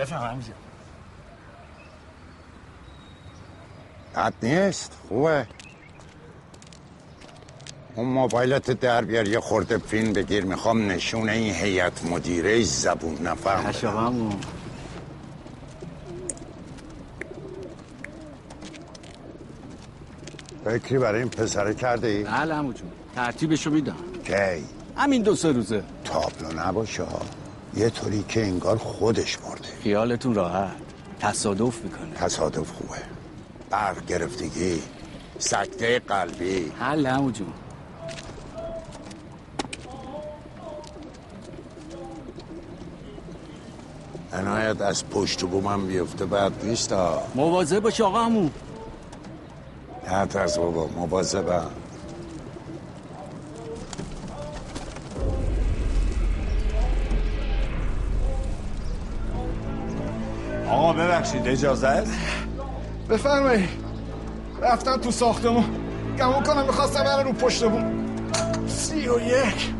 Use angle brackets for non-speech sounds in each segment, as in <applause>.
بفهم همینجا بد نیست خوبه. اون موبایلت در بیار یه خورده فیلم بگیر. می‌خوام نشونه این هیئت مدیره زبون نفهم فکری برای این پسره کرده ای؟ بله همون ترتیبشو میدم. کی؟ همین دو سه روزه. تابلو نباشه ها. یه طوری که انگار خودش مرده. خیالتون راحت. تصادف می‌کنه. تصادف خوبه. برق گرفتگی سکته قلبی. حل همون جون. عنایت از پشت بومم بیفته بعد نیست مواظب باش آقا همون نه ترس بابا مواظبم. ببخشید اجازه است؟ بفرمایید. رفتن تو ساختمون. گمون کنم می‌خواستم برن رو پشت بوم. سی و یک.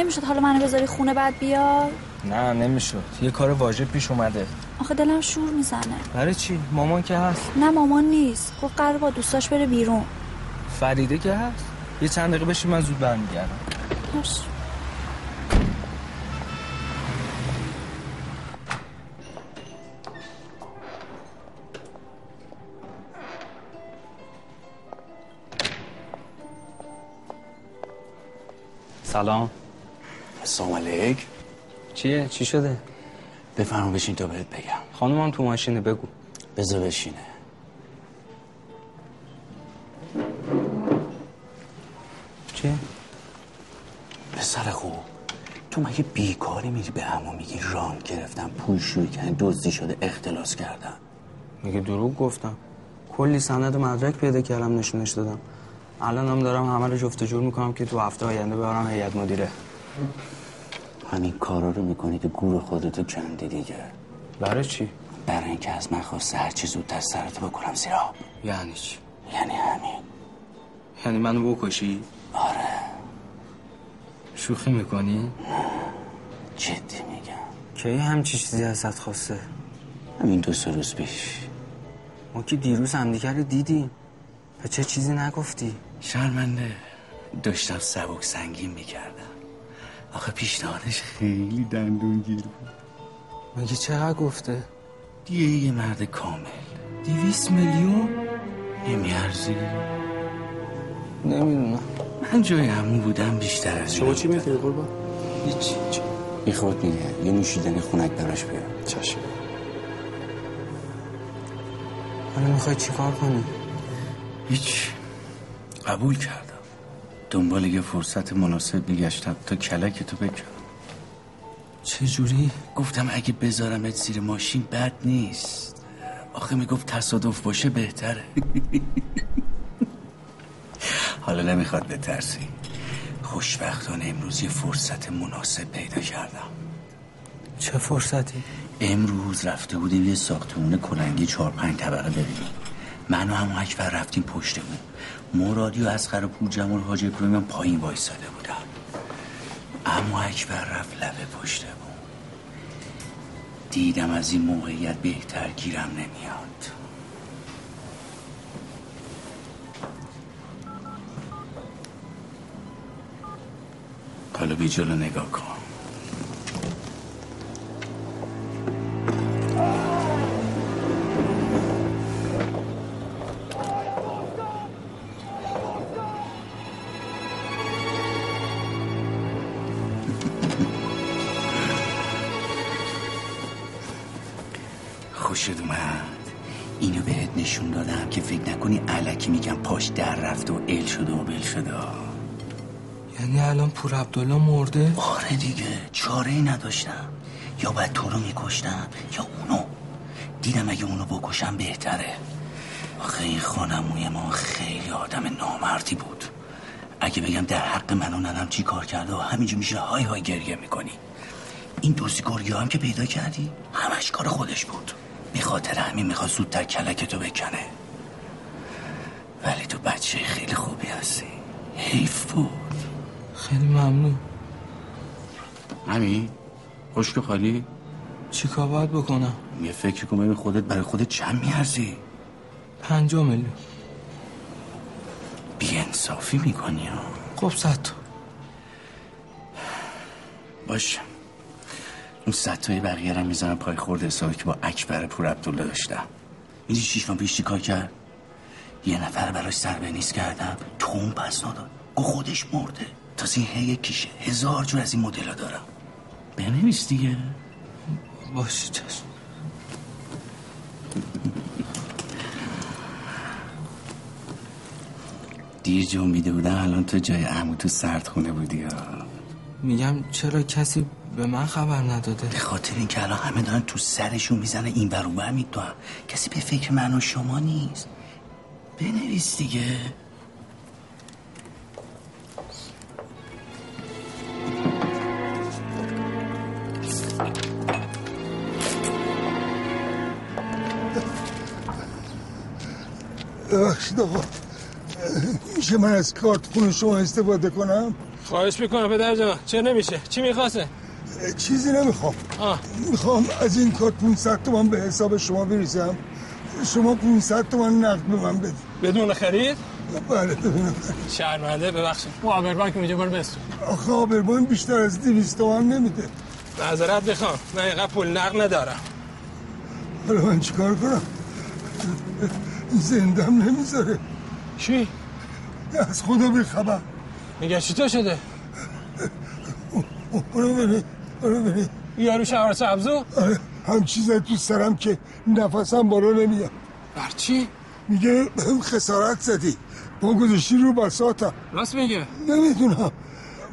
نمی‌شد حالا منو بذاری خونه بعد بیا؟ نه نمی‌شد. یه کار واجب پیش اومده. آخه دلم شور می‌زنه. برای چی؟ مامان که هست. نه مامان نیست. گفت قرار با دوستاش بره بیرون. فریده که هست؟ یه چند دقیقه بشین من زود برمیگردم. باش. سلام. سلام علیک. چیه؟ چی شده؟ بفرما بشین تا بهت بگم. خانمم تو ماشینه بگو. بذار بشینه. چیه؟ پسر خوب تو مگه بیکاری میری به عمو میگی ران گرفتم پول شوی کردن دزدی شده اختلاس کردن؟ میگه دروغ گفتم. کلی سند و مدرک پیدا کردم نشونش دادم. الان هم دارم همه رو جفت جور می‌کنم که تو هفته آینده ببرم هیئت مدیره. همین کارا رو می‌کنی که گور خودتو کندی دیگه برای چی؟ برای اینکه از من خواسته هر چی زودتر سرتو بکنم زیر آب یعنی چی؟ یعنی همین. یعنی منو بکشی؟ آره. شوخی می‌کنی؟ جدی میگم. کی همچی چیزی ازت خواسته؟ همین دو سه روز پیش. ما که دیروز همدیگه رو دیدیم. و چه چیزی نگفتی؟ شرمنده. داشتم سبک سنگین می‌کردم. آخه پیشنهادش خیلی دندون گیر بود. مگه چقدر گفته؟ دیگه یه مرد کامل. دیویس میلیون؟ نمیارزی. نمی‌دونم. من جای همون بودم بیشتر از شما چی میگی قربان؟ هیچ بی خود میگه یه نوشیدنی خونک براش بیار. چشم. حالا می‌خوای چیکار کنی؟ هیچ. قبول کردم. دنبال یه فرصت مناسب میگشتم. تا کلک تو بکنم چه جوری گفتم اگه بذارمت زیر ماشین بد نیست. آخه می‌گفت تصادف باشه بهتره. <laughs> حالا نمی‌خواد بترسی. خوشبختانه امروز یه فرصت مناسب پیدا کردم. چه فرصتی؟ امروز رفته بودیم یه ساختمون کلنگی چهار پنج طبقه ببینیم. من و هم اکبر رفتیم پشت بود مرادی و اسخر پور جمال حاج ابراهیم هم پایین وایساده بودم اما اکبر رفت لبه پشت بود دیدم از این موقعیت بهتر گیرم نمیاد. حالا بی جلو نگاه کن. پور عبدالله مرده؟ آره دیگه. چاره ای نداشتم. یا باید تو رو میکشتم یا اونو. دیدم اگه اونو بکشم بهتره. آخه این خانموی ما خیلی آدم نامردی بود. اگه بگم در حق من ننم چی کار کرده و همینجا میشه های های گریه می‌کنی. این دوستی گرگی هم که پیدا کردی همش کار خودش بود. به خاطر همین می‌خواد زودتر کلکتو بکنه. ولی تو بچه خیلی خوبی هستی. حیف بود. خیلی ممنون. همین؟ خشک خالی؟ چی کار باید بکنم؟ یه فکر کن ببین خودت برای خودت چند میارزی؟ پنجاه میلیون. بی انصافی می‌کنی ها. خب صد تا. باش. اون ستای بقیه رو می‌زنم پای خورد حسابی که با اکبر پور عبدالله داشتم این شیش ماه پیش چیکار کرد؟ یه نفر براش سر به نیست کردم. تو اون پس نداد گو خودش مرده. تازه این هی کیشه هزار جور از این مدل ها دارم. بنویس دیگه. باشه چشم. دیر جو میده بودم الان تو جای عمو تو سردخونه بودی ها میگم چرا کسی به من خبر نداده؟ به خاطر اینکه الان همه دارن تو سرشون می‌زنه این بر اون بر می‌دونن. کسی به فکر من و شما نیست. بنویس دیگه. ببخشید آقا میشه من از کارت خون شما استفاده کنم؟ خواهش می‌کنم پدر جان. چه نمیشه؟ چی می‌خواسته؟ چیزی نمی‌خوام. آه. می‌خوام از این کارت 500 تومن به حساب شما بریزم. شما 500 تومن نقد به من بدید. بدون خرید؟ بله ببینم شرمنده ببخشید. اون آبربانک میگه برو بستون آخه آبربان بیشتر از 200 تومن نمیده. معذرت می‌خوام. من اینقدر پول نقد ندارم. حالا من چیکار کنم؟ زندم نمی‌ذاره. چی؟ از خدا بی خبر میگه چی تو شده؟ برو ببین برو ببین. یارو شهر سبزو؟ آره هم چیز تو سرم که نفسم بالا نمیاد. بر چی؟ میگه خسارت زدی. با گذاشتی رو بساتم راست میگه؟ نمی‌دونم.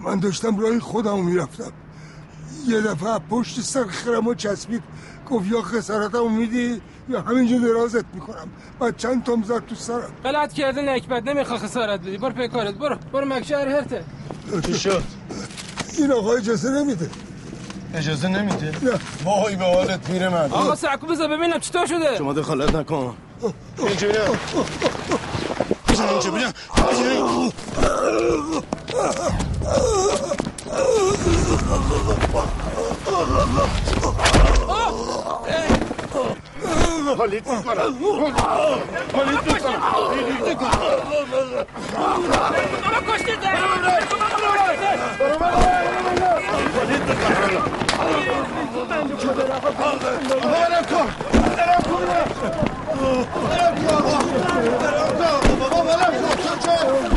من داشتم راهی خودمو می‌رفتم. یه دفعه پشت سر خرمو چسبید. گفت یا خسارتمو میدی یا همینجا درازت می‌کنم بعد چند تام زد تو سرم. غلط کرده نکبت نمیخوا خسارت بدی. برو پی کارت برو. برو مکشهر هرته. چی شد؟ این آقا اجازه نمیده. اجازه نمیده؟ نه. وای به حالت پیر من. آقا سرکو بذار ببینم چطور شده. شما دخالت نکن. اینجا بینم بزن اینجا بینم حالیت می‌کنم حالیت می‌کنم برم کن برم کن برم کن برم کن بابا برم کن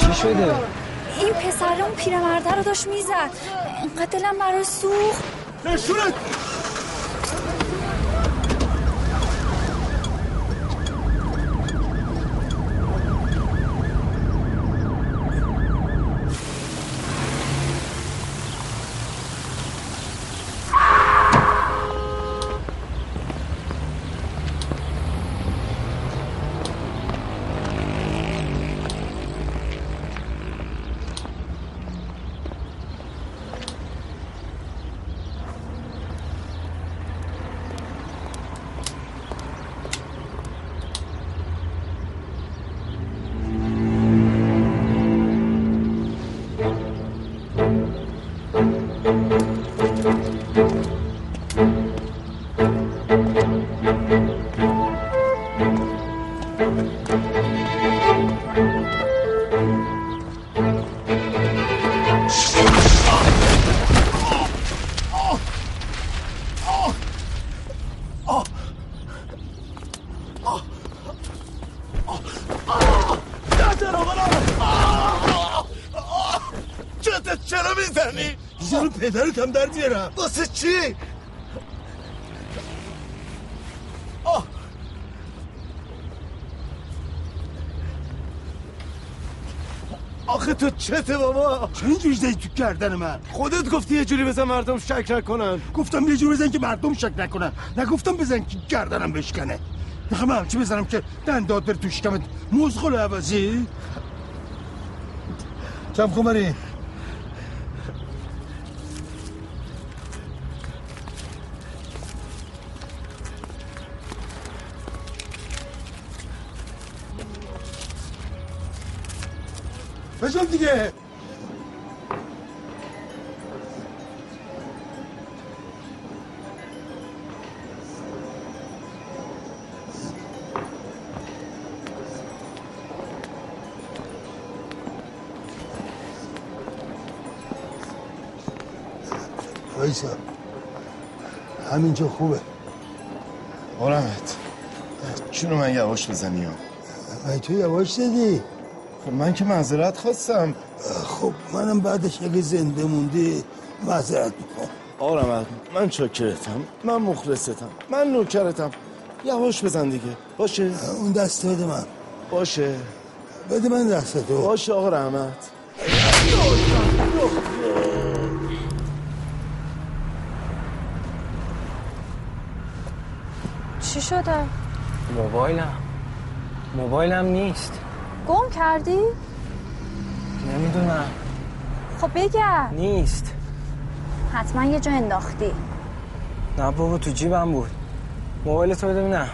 چی شده؟ این پسر اون پیرمرده رو داشت می‌زد. اینقدر دلم برای سوخت. نشونت! هم در بیارم. واسه چی؟ آه. آخه تو چته بابا؟ چرا اینجوری زدی تو گردن من؟ خودت گفتی یه جوری بزن مردم شک نکنن. گفتم یه جور بزن که مردم شک نکنن. نگفتم بزن که گردنم بشکنه. می‌خوام همچی بزنم که دندات بره تو شکمت؟ مزغل عوضی؟ کم کن همینجا خوبه. آرامت چونو من یواش بزنی ای تو یواش زدی؟ خب من که معذرت خواستم. خب منم بعدش اگه زنده موندی معذرت می‌کنم آرامت من چاکرتم من مخلصتم من نوکرتم. یواش بزن دیگه. باشه؟ اون دست بده من. باشه. بده من دست تو باشه آقا رحمت. شده؟ موبایلم. موبایلم نیست. گم کردی؟ نمی‌دونم. خب بگرد نیست. حتما یه جا انداختی. نه بابا تو جیبم بود. موبایل تو بده ببینم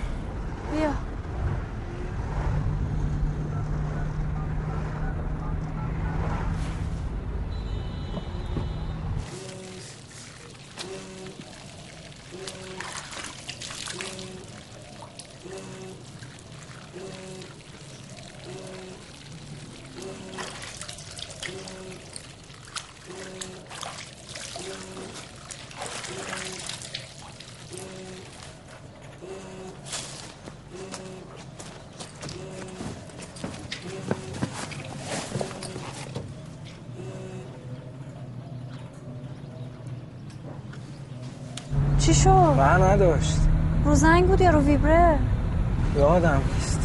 بیا. نداشت رو زنگ بود یا رو ویبره؟ یادم نیست.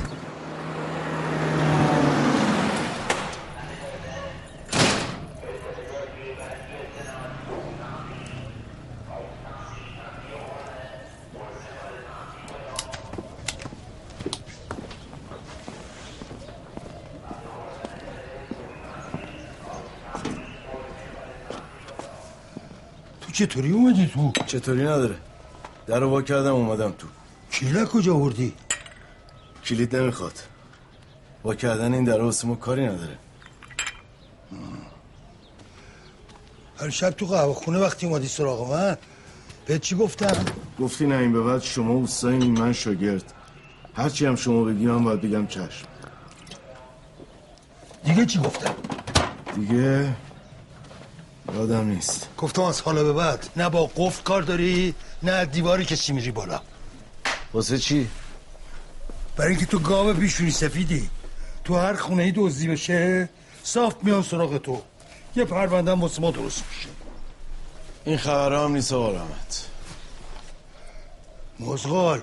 تو چطوری اومدی تو؟ چطوری نداره؟ در رو وا کردم اومدم تو. کیله کجا آوردی؟ کلید نمی‌خواد. با کردن این در واسه ما کاری نداره. هر شب تو قهوه خونه وقتی اومدی سراغ من به چی گفتم؟ گفتی نه این به بعد شما اوستایی من شاگرد. هرچی هم شما بگی من باید بگم چشم. دیگه چی گفتم؟ دیگه یادم نیست. گفتم از حالا به بعد نه با قفل کار داری نه دیواری کسی میری بالا. واسه چی؟ برای اینکه تو گاو بیشونی سفیدی. تو هر خونه ای دزدی بشه صاف میان سراغ تو. یه پرونده هم واسه ما درست میشه. این خبرها هم نیست آقا رحمت. مزغال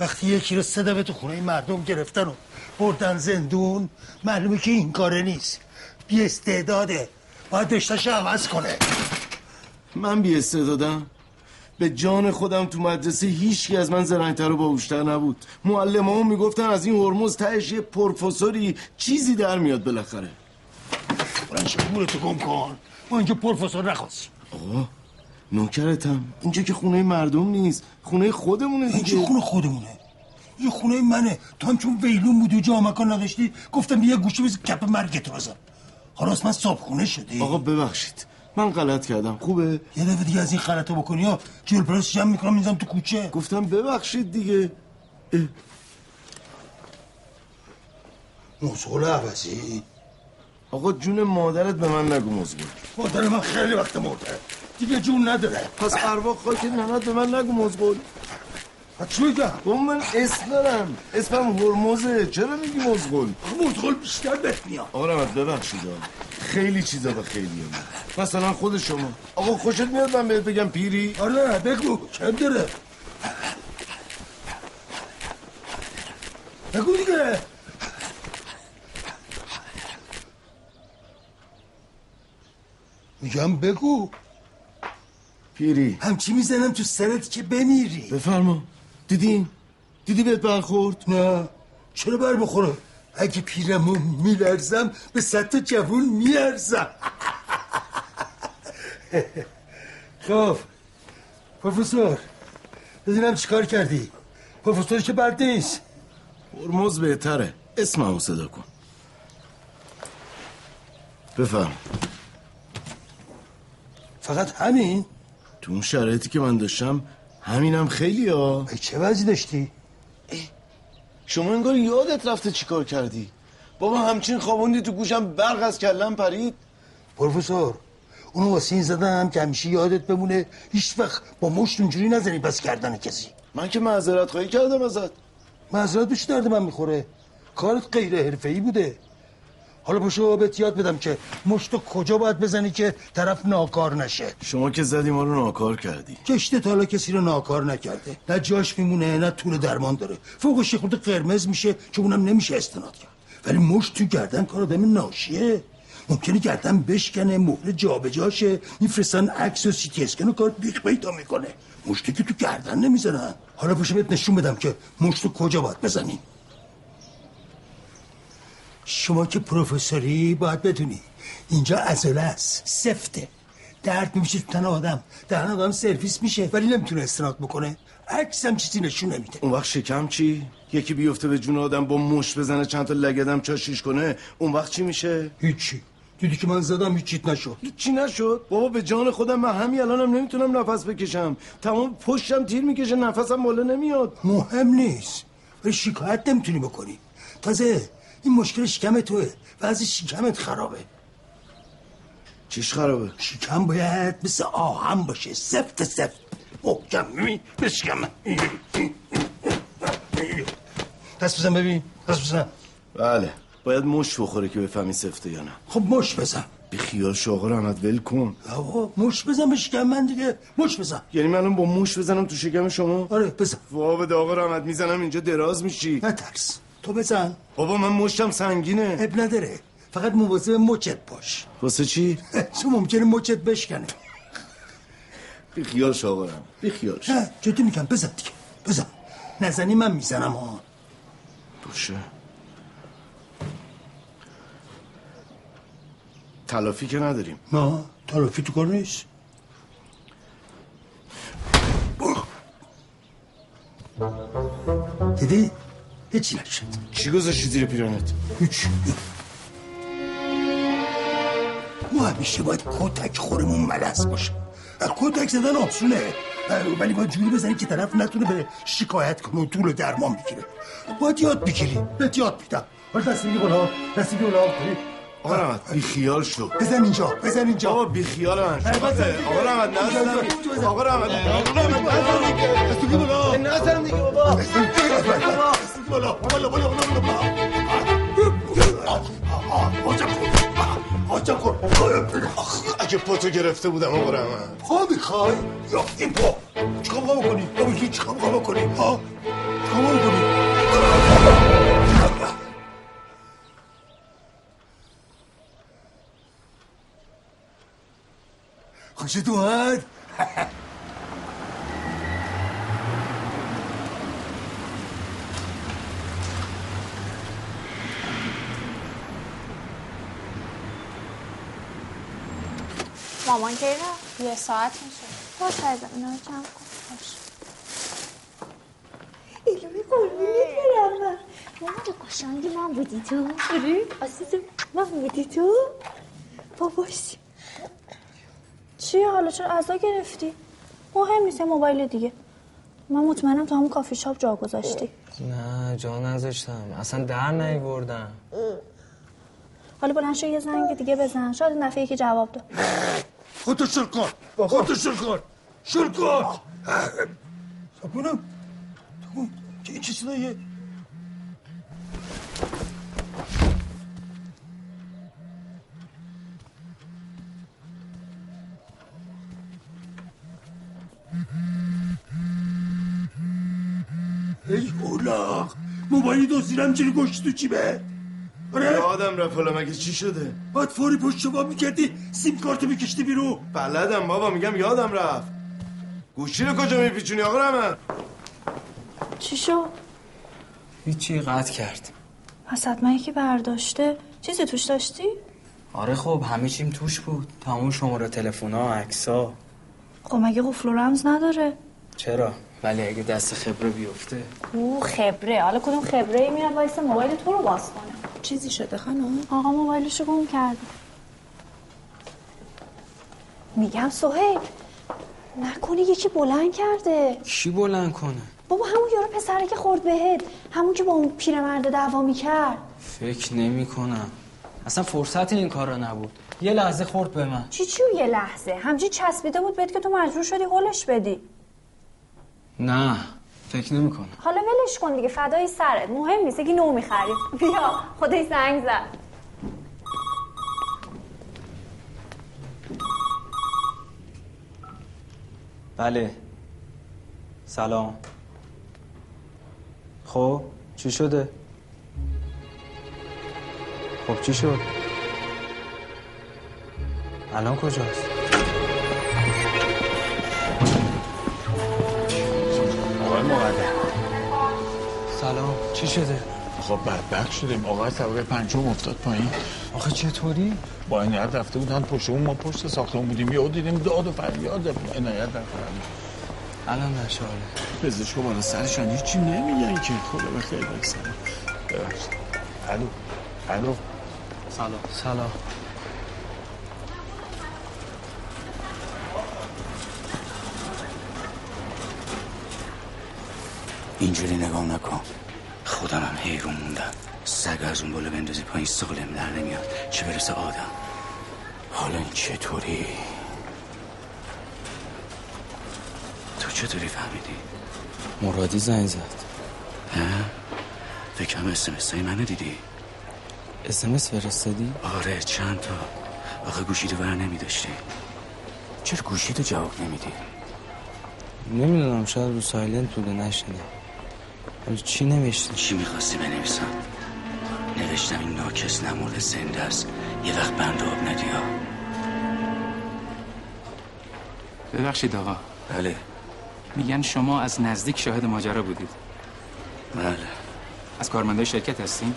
وقتی یکی رو سه دفعه تو خونه مردم گرفتن و بردن زندون معلومه که این کاره نیست. بی استعداده. باید رشتهش عوض کنه. من بی استعدادم به جان خودم تو مدرسه هیچکی از من زرنگتر و باهوشتر نبود. معلم هم می‌گفتن از این هرمز تهش یه پروفسوری چیزی در میاد بالاخره. برنش تو گم کن. ما اینجا پروفسور نخواستیم آقا نوکرتم. اینجا که خونه مردم نیست خونه خودمونه اینجا دیگه. خونه خودمونه؟ یه خونه منه. تو هم چون ویلون بودی و جا مکان نداشتی گفتم یه گوشه بزن کپ مرگت رو حالا من صاحب خونه شدی آقا ببخشید. من غلط کردم. خوبه؟ یه دفعه دیگه از این غلطو بکنی ها. جل پرس جمع می‌کنم میزم تو کوچه. گفتم ببخشید دیگه. مزغول عوضی. آقا جون مادرت به من نگو مزگل مادر من خیلی وقت مرده. دیگه جون نداره. پس اروا خاک ننت به من نگو مزگل میگم با من اسم دارم. اسمم هرمزه. چرا میگی مزگل مزغول بیشتر بهت میاد. آقا رحمت ببخشید. خیلی چیزا به خیلی هم. مثلا خود شما. آقا خوشت میاد من بهت بگم پیری؟ آره بگو. کم داره؟ بگو دیگه. میگم بگو. پیری. همچی می‌زنم تو سرت که بمیری. بفرما. دیدی؟ دیدی بهت برخورد؟ نه. چرا بر بخوره؟ اگه پیرمو میلرزم به صد تا جوون میارزم. <laughs> خب. پروفسور ببینم چیکار کردی؟ پروفسور که بد نیست. هرمز بهتره. اسممو صدا کن. بفهم فقط همین؟ تو اون شرایطی که من داشتم همینم خیلی ها ای چه وضعی داشتی؟ شما انگار یادت رفته چیکار کردی؟ بابا همچین خوابوندی تو گوشم برق از کلم پرید. پروفسور اونو واسه این زدم که همیشه یادت بمونه. هیچ وقت با مشت اونجوری نزنی بس کردن کسی. من که معذرت خواهی کردم ازت. معذرت بهش درد من می‌خوره. کارت غیر حرفه‌ای بوده. حالا پشو بهت یاد بدم که مشتو کجا باید بزنی که طرف ناکار نشه؟ شما که زدی ما رو ناکار کردی. کشته تا حالا کسی رو ناکار نکرده. نه جاش میمونه نه طول درمان داره. فوقش خورده قرمز میشه که اونم نمیشه استناد کرد. ولی مشت تو گردن کار آدم ناشیه. ممکنه گردن بشکنه مهره جابجاشه. میفرستن عکس و سی تی اسکن و کار بیخ پیدا می‌کنه. مشتی که تو گردن نمی‌زنن. حالا پشو بهت نشون بدم که مشتو کجا باید بزنی. شما که پروفسوری باید بدونی. اینجا ازوله است. سفته. درد میشه تو تن آدم. دهن آدم سرویس میشه ولی نمی‌تونه استناد بکنه. عکس هم چیزی نشون نمیده. اون وقت شکم چی؟ یکی بیفته به جون آدم با مش بزنه چند تا لگدم چاشیش کنه. اون وقت چی میشه؟ هیچی. دیدی که من زدم هیچیت نشد. چی نشد؟ بابا به جان خودم من همین الانم نمی‌تونم نفس بکشم. تمام پشتم تیر می‌کشه نفسم بالا نمیاد. مهم نیست. ولی شکایت نمی‌تونی بکنی. تازه این مشکل شکم توه و از شکمت خرابه. چیش خرابه؟ شکم باید مثل آهم باشه سفت سفت. محکم می بشکم. دست بزن ببین دست بزن. بله باید مش بخوره که بفهمی سفته یا نه. خب مش بزن. بی خیال شاغل احمد ول کن. آقا مش بزن به شکم من دیگه. مش بزن. یعنی من با موش بزنم تو شکم شما؟ آره بزن. وا به آقا رحمت می‌زنم اینجا دراز میشی. نترس تو بزن. بابا من مشتم سنگینه. اب نداره. فقط مواظب مچت باش. واسه چی؟ <laughs> چون ممکنه مچت بشکنه. بی خیال شاغلم بی خیال شو. نه جدی میگم بزن دیگه. بزن. نزنی من می‌زنم ها باشه. تلافی که نداریم. نه تلافی تو کار نیست. هیچی نشد چی گذاشتی زیر پیرانت هیچ ما همیشه باید کتک خورمون ملس باشه کتک زدن آسونه ولی باید جوری بزنی که طرف نتونه به شکایت کنه و طول درمان بگیره باید یاد بگیری بهت یاد میدم حالا دست میگی بالا دست میگی بالا آقا رحمت بی خیال شو. بزن اینجا بزن اینجا. بابا بی خیال من. شو. آقا رحمت نزن. آقا رحمت آقا رحمت بالا. نزن دیگه بابا. بالا. بالا. آجا کن اگه پاتو گرفته بودم آقا رحمت پا می‌خوای؟ یا این پا. می‌خوای بکنی؟ بابا هیچ چیکار می‌خوای بکنی؟ ها؟ چیکار می‌خوای اومد مامان رفت یه ساعت میشه. باش عزیزم اینا رو جمع کن. باش. ایلومی قربونی برم من. مامان قشنگی من بودی تو. آره عزیزم من بودی تو. باباش. چیه حالا؟ چرا عزا گرفتی؟ مهم نیست موبایل دیگه. من مطمئنم تو همون کافی شاپ جا گذاشتی. نه جا نذاشتم. اصلا در نیوردم. حالا بلند شو یه زنگ دیگه بزن. شاید این دفعه یکی جواب داد. خودتو شل کن. خودتو شل کن. شل کن. سپونم که این چه صدایه ای اولاق موبایلی دزدیدم چیلی گشتی تو چیبه آره؟ یادم رفت حالا مگه چی شده؟ باید فوری پشت شما می‌کردی سیم کارتو میکشتی بیرو بلدم بابا میگم یادم رفت. گوشی رو کجا میپیچونی آقا رحمت چی شد؟ هیچی قطع کرد. پس حتما یکی برداشته. چیزی توش داشتی؟ آره خب همه چیم توش بود. تمام شماره تلفن ها عکس ها خب مگه قفل و رمز نداره؟ چرا؟ ولی اگه دست خبره بیفته. او خبره. حالا کدوم خبره ای میاد؟ وایسه موبایل تو رو باز کنه. چیزی شده خانم؟ آقا موبایلشو گم کرده. میگم سهیل نکنه یکی بلند کرده. کی بلند کنه؟ بابا همون یارو پسره که خورد بهت همون که با اون پیرمرد دعوا می‌کرد. فکر نمی کنم اصلا فرصت این کارا نبود. یه لحظه خورد به من. چی چی؟ و یه لحظه. همچی چسبیده بود بهت که تو مجبور شدی هلش بدی. نه فکر نمی کنم حالا ولش کن دیگه فدای سرت. مهم نیست یکی نو می‌خریم بیا خودش زنگ زد. بله. سلام. خب چی شده؟ خب چی شد؟ الان کجاست؟ چی شده؟ خب بدبخت شدیم. آقای طبقه پنجم افتاد پایین. آخه چطوری؟ با عنایت رفته بودن پشت اون ما پشت ساختمون بودیم. یهو دیدیم داد و فریاد. عنایت رفت الان نشاله پزشکو بالا سرشان هیچی نمیگن که. خدا به خیر ببخشید. الو. الو. سلام. سلام. اینجوری نگاه نکن. خودم هم حیرون موندم. سگ از اون بالا بندازی پایین سالم در نمیاد. چه برسه آدم. حالا این چطوری؟ تو چطوری فهمیدی؟ مرادی زنگ زد. ها؟ فکرم اسمس های منو دیدی. اسمس فرستادی؟ آره چند تا. آخه گوشی تو بر نمی داشتی چرا گوشی تو جواب نمیدی؟ نمی‌دونم شاید رو سایلنت بوده نشنیدم. چی نوشتی؟ چی می‌خواستی بنویسم؟ نوشتم این ناکس نمورد زنده است. یه وقت بند آب ندیا ببخشید آقا. بله. میگن شما از نزدیک شاهد ماجرا بودید. بله. از کارمندای شرکت هستین؟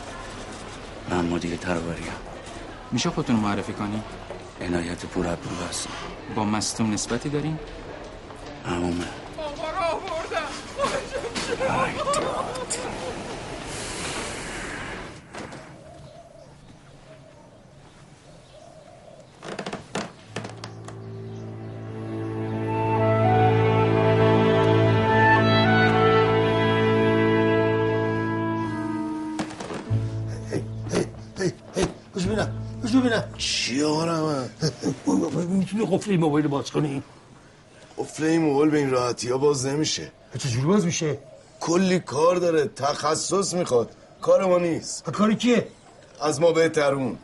من مدیر ترابریم میشه خودتون رو معرفی کنی؟ عنایت پور عبدالله هستم با مستون نسبتی دارین؟ عمومه ببینم چی می‌تونی قفل این موبایل باز کنی قفل این موبایل به این راحتی ها باز نمیشه چجوری باز میشه کلی کار داره تخصص می‌خواد. کار ما نیست کاری کیه؟ از ما بهترون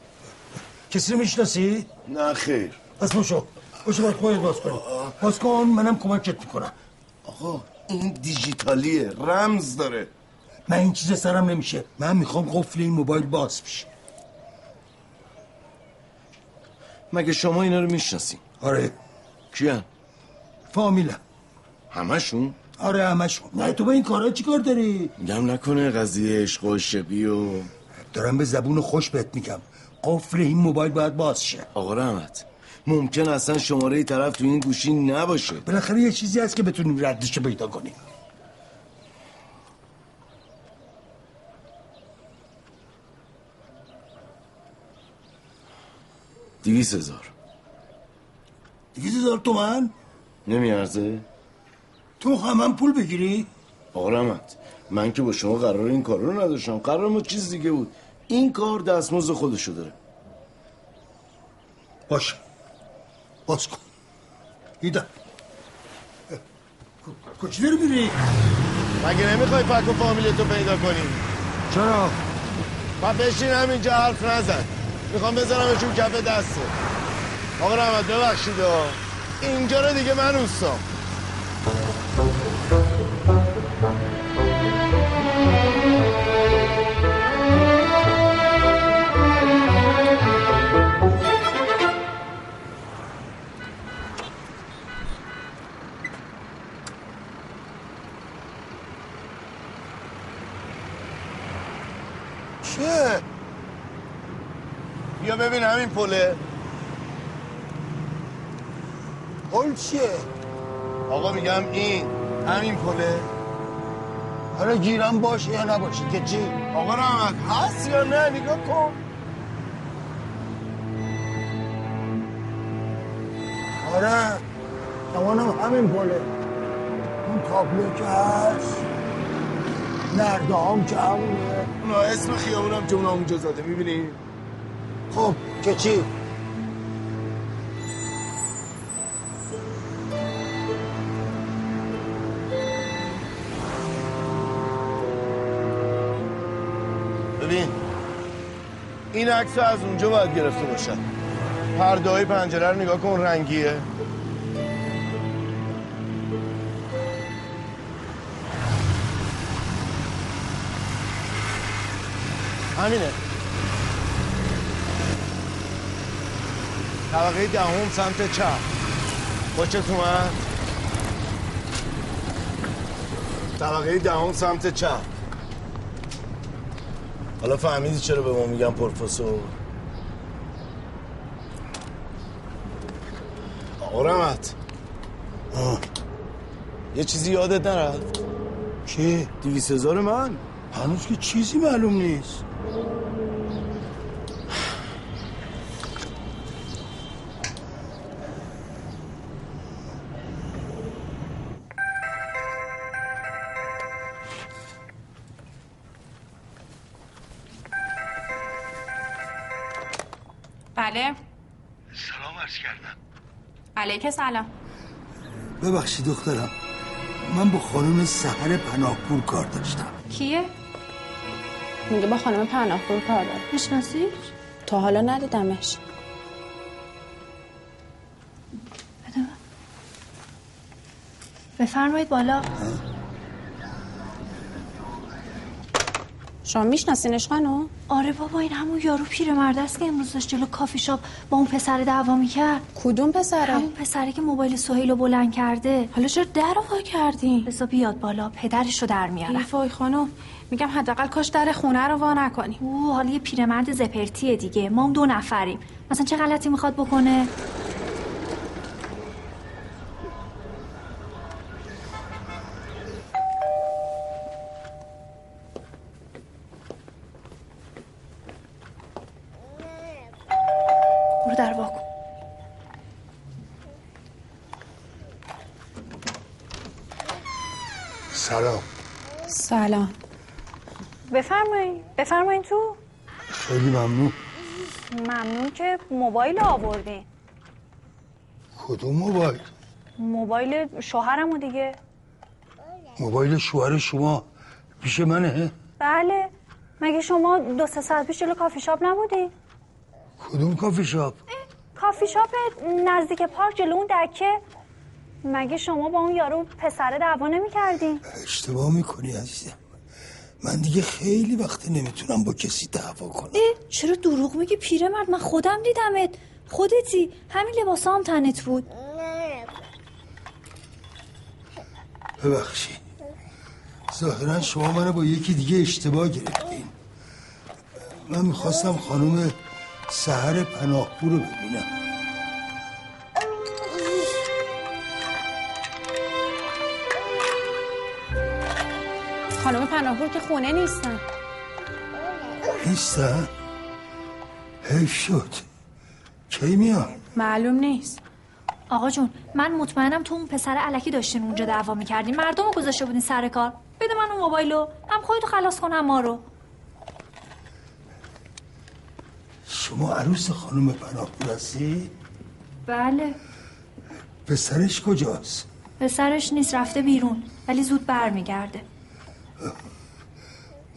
کسی رو می‌شناسی؟ نه خیر. پس باشو باشو باید خواهید باز کنی. باز کن منم کمکت می‌کنم. آقا این دیجیتالیه. رمز داره. من این چیز سرم نمیشه. من می‌خوام قفل این موبایل باز بشه. مگه شما اینا رو می‌شناسین؟ آره. کیان؟ فامیلم. همشون؟ آره همشون نه تو با این کارا چی کار داری؟ میگم نکنه قضیه عشق و عاشقی و دارم به زبون خوش بهت میگم. قفل این موبایل باید باز شه. آقا رحمت ممکن اصلا شماره طرف تو این گوشی نباشه. بالاخره یه چیزی هست که بتونیم ردش پیدا کنیم. دیویس هزار. دیگه هزار تومن نمیارزه؟ تو هم پول بگیری؟ آقا رحمت من که با شما قرار این کار رو نداشتم. قرار ما چیز دیگه بود. این کار دستمزد خودشو داره. باشه باز کن. ایده کجی داری میری؟ مگه نمی‌خوای پک و فامیلتو پیدا کنی؟ چرا؟ و بشین همینجا حرف نزن. می‌خوام بذارمشون کف دسته. آقا رحمت ببخشید. اینجا رو دیگه من اوستام چیه؟ بیا ببین همین پله پل چیه؟ آقا میگم این همین پله حالا گیرم باشه یا نباشه که چی؟ آقا رحمت هست یا نه نگاه کن آره تمام همین پله اون تابلو که هست نرده هم که همونه اونا اسم خیابونم که اونا اونجا زده می‌بینی؟ خب که چی؟ این عکس از اونجا باید گرفته باشن. پرده های پنجره رو نگاه کن رنگیه. همینه. طبقه دهم سمت چپ. خوشت اومد طبقه دهم سمت چپ. حالا فهمیدی چرا به ما میگن پروفسور؟ آقا رحمت. آه. یه چیزی یادت نرفت؟ چی؟ دیویس هزار من؟ هنوز که چیزی معلوم نیست. کردم علیک سلام. ببخشید دخترم. من با خانم سهر پناهپور کار داشتم. کیه؟ میگه با خانم پناهپور کار داره. می‌شناسی؟ تا حالا ندیدمش. بفرمایید بالا. شما میشناسینش خانم؟ آره بابا این همون یارو پیرمرد است که امروز داشت جلو کافی شاپ با اون پسر دعوا می‌کرد. کدوم پسره؟ همون پسری که موبایل سهیل رو بلند کرده. حالا چرا در رو وا کردین؟ بسا بیاد بالا پدرش رو در میاره ای وای خانم میگم حداقل کاش در خونه رو وا نکنی او حالا یه پیرمرد زپرتیه دیگه. ما هم دو نفریم. مثلا چه غلطی می‌خواد بکنه برو در وا کن سلام سلام بفرمایید بفرمایید تو خیلی ممنون. ممنون که موبایل آوردین کدوم موبایل؟ موبایل شوهرمو دیگه. موبایل شوهر شما پیش منه؟ بله. مگه شما دو سه ساعت پیش جلو کافی شاپ نبودی؟ کدوم کافی شاپ؟ کافی شاپ نزدیک پارک جلو اون دکه. مگه شما با اون یارو پسر دعوا نمی کردین؟ اشتباه می‌کنی عزیزم. من دیگه خیلی وقت نمی‌تونم با کسی دعوا کنم. اه چرا دروغ میگی پیرمرد؟ من خودم دیدمت. خودتی. همین لباس هم تنت بود. ببخشید. ظاهرا شما منو با یکی دیگه اشتباه گرفتین. من می‌خواستم خانم سهر پناهپور رو ببینم. خانم پناهپور که خونه نیستن. نیستن؟ حیف شد. کی میان؟ معلوم نیست. آقا جون من مطمئنم تو اون پسر علکی داشتین اونجا دعوا می‌کردین. مردم رو گذاشته بودین سر کار. بده من اون موبایلو. هم خودتو خلاص کنم ما رو. شما عروس خانم پناهپور هستی؟ بله. پسرش کجاست؟ پسرش نیست رفته بیرون. ولی زود برمیگرده.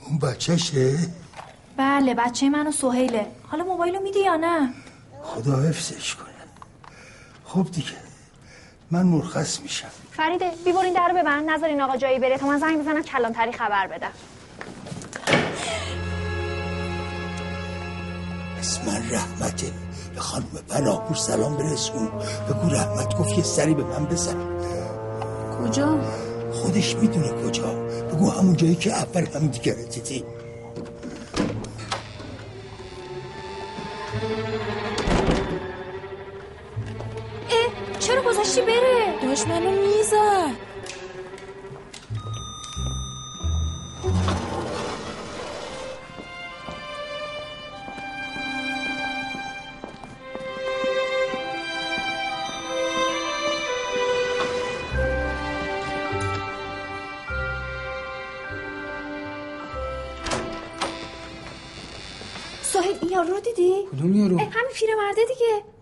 اون بچهشه؟ بله بچه من و سهیله. حالا موبایلو میدی یا نه؟ خدا حفظش کنه. خب دیگه من مرخص میشم. فریده بیبرین در رو ببند نذارین آقا جایی بره. تا من زنگ بزنم کلانتری خبر بدم اسم من رحمته به خانم پناهپور سلام برسون. بگو رحمت گفت یه سری به من بزن. کجا؟ خودش می‌دونه کجا. بگو همون جایی که اول هم دیگه اه چرا گذاشتی بره؟ داشت منو می‌زد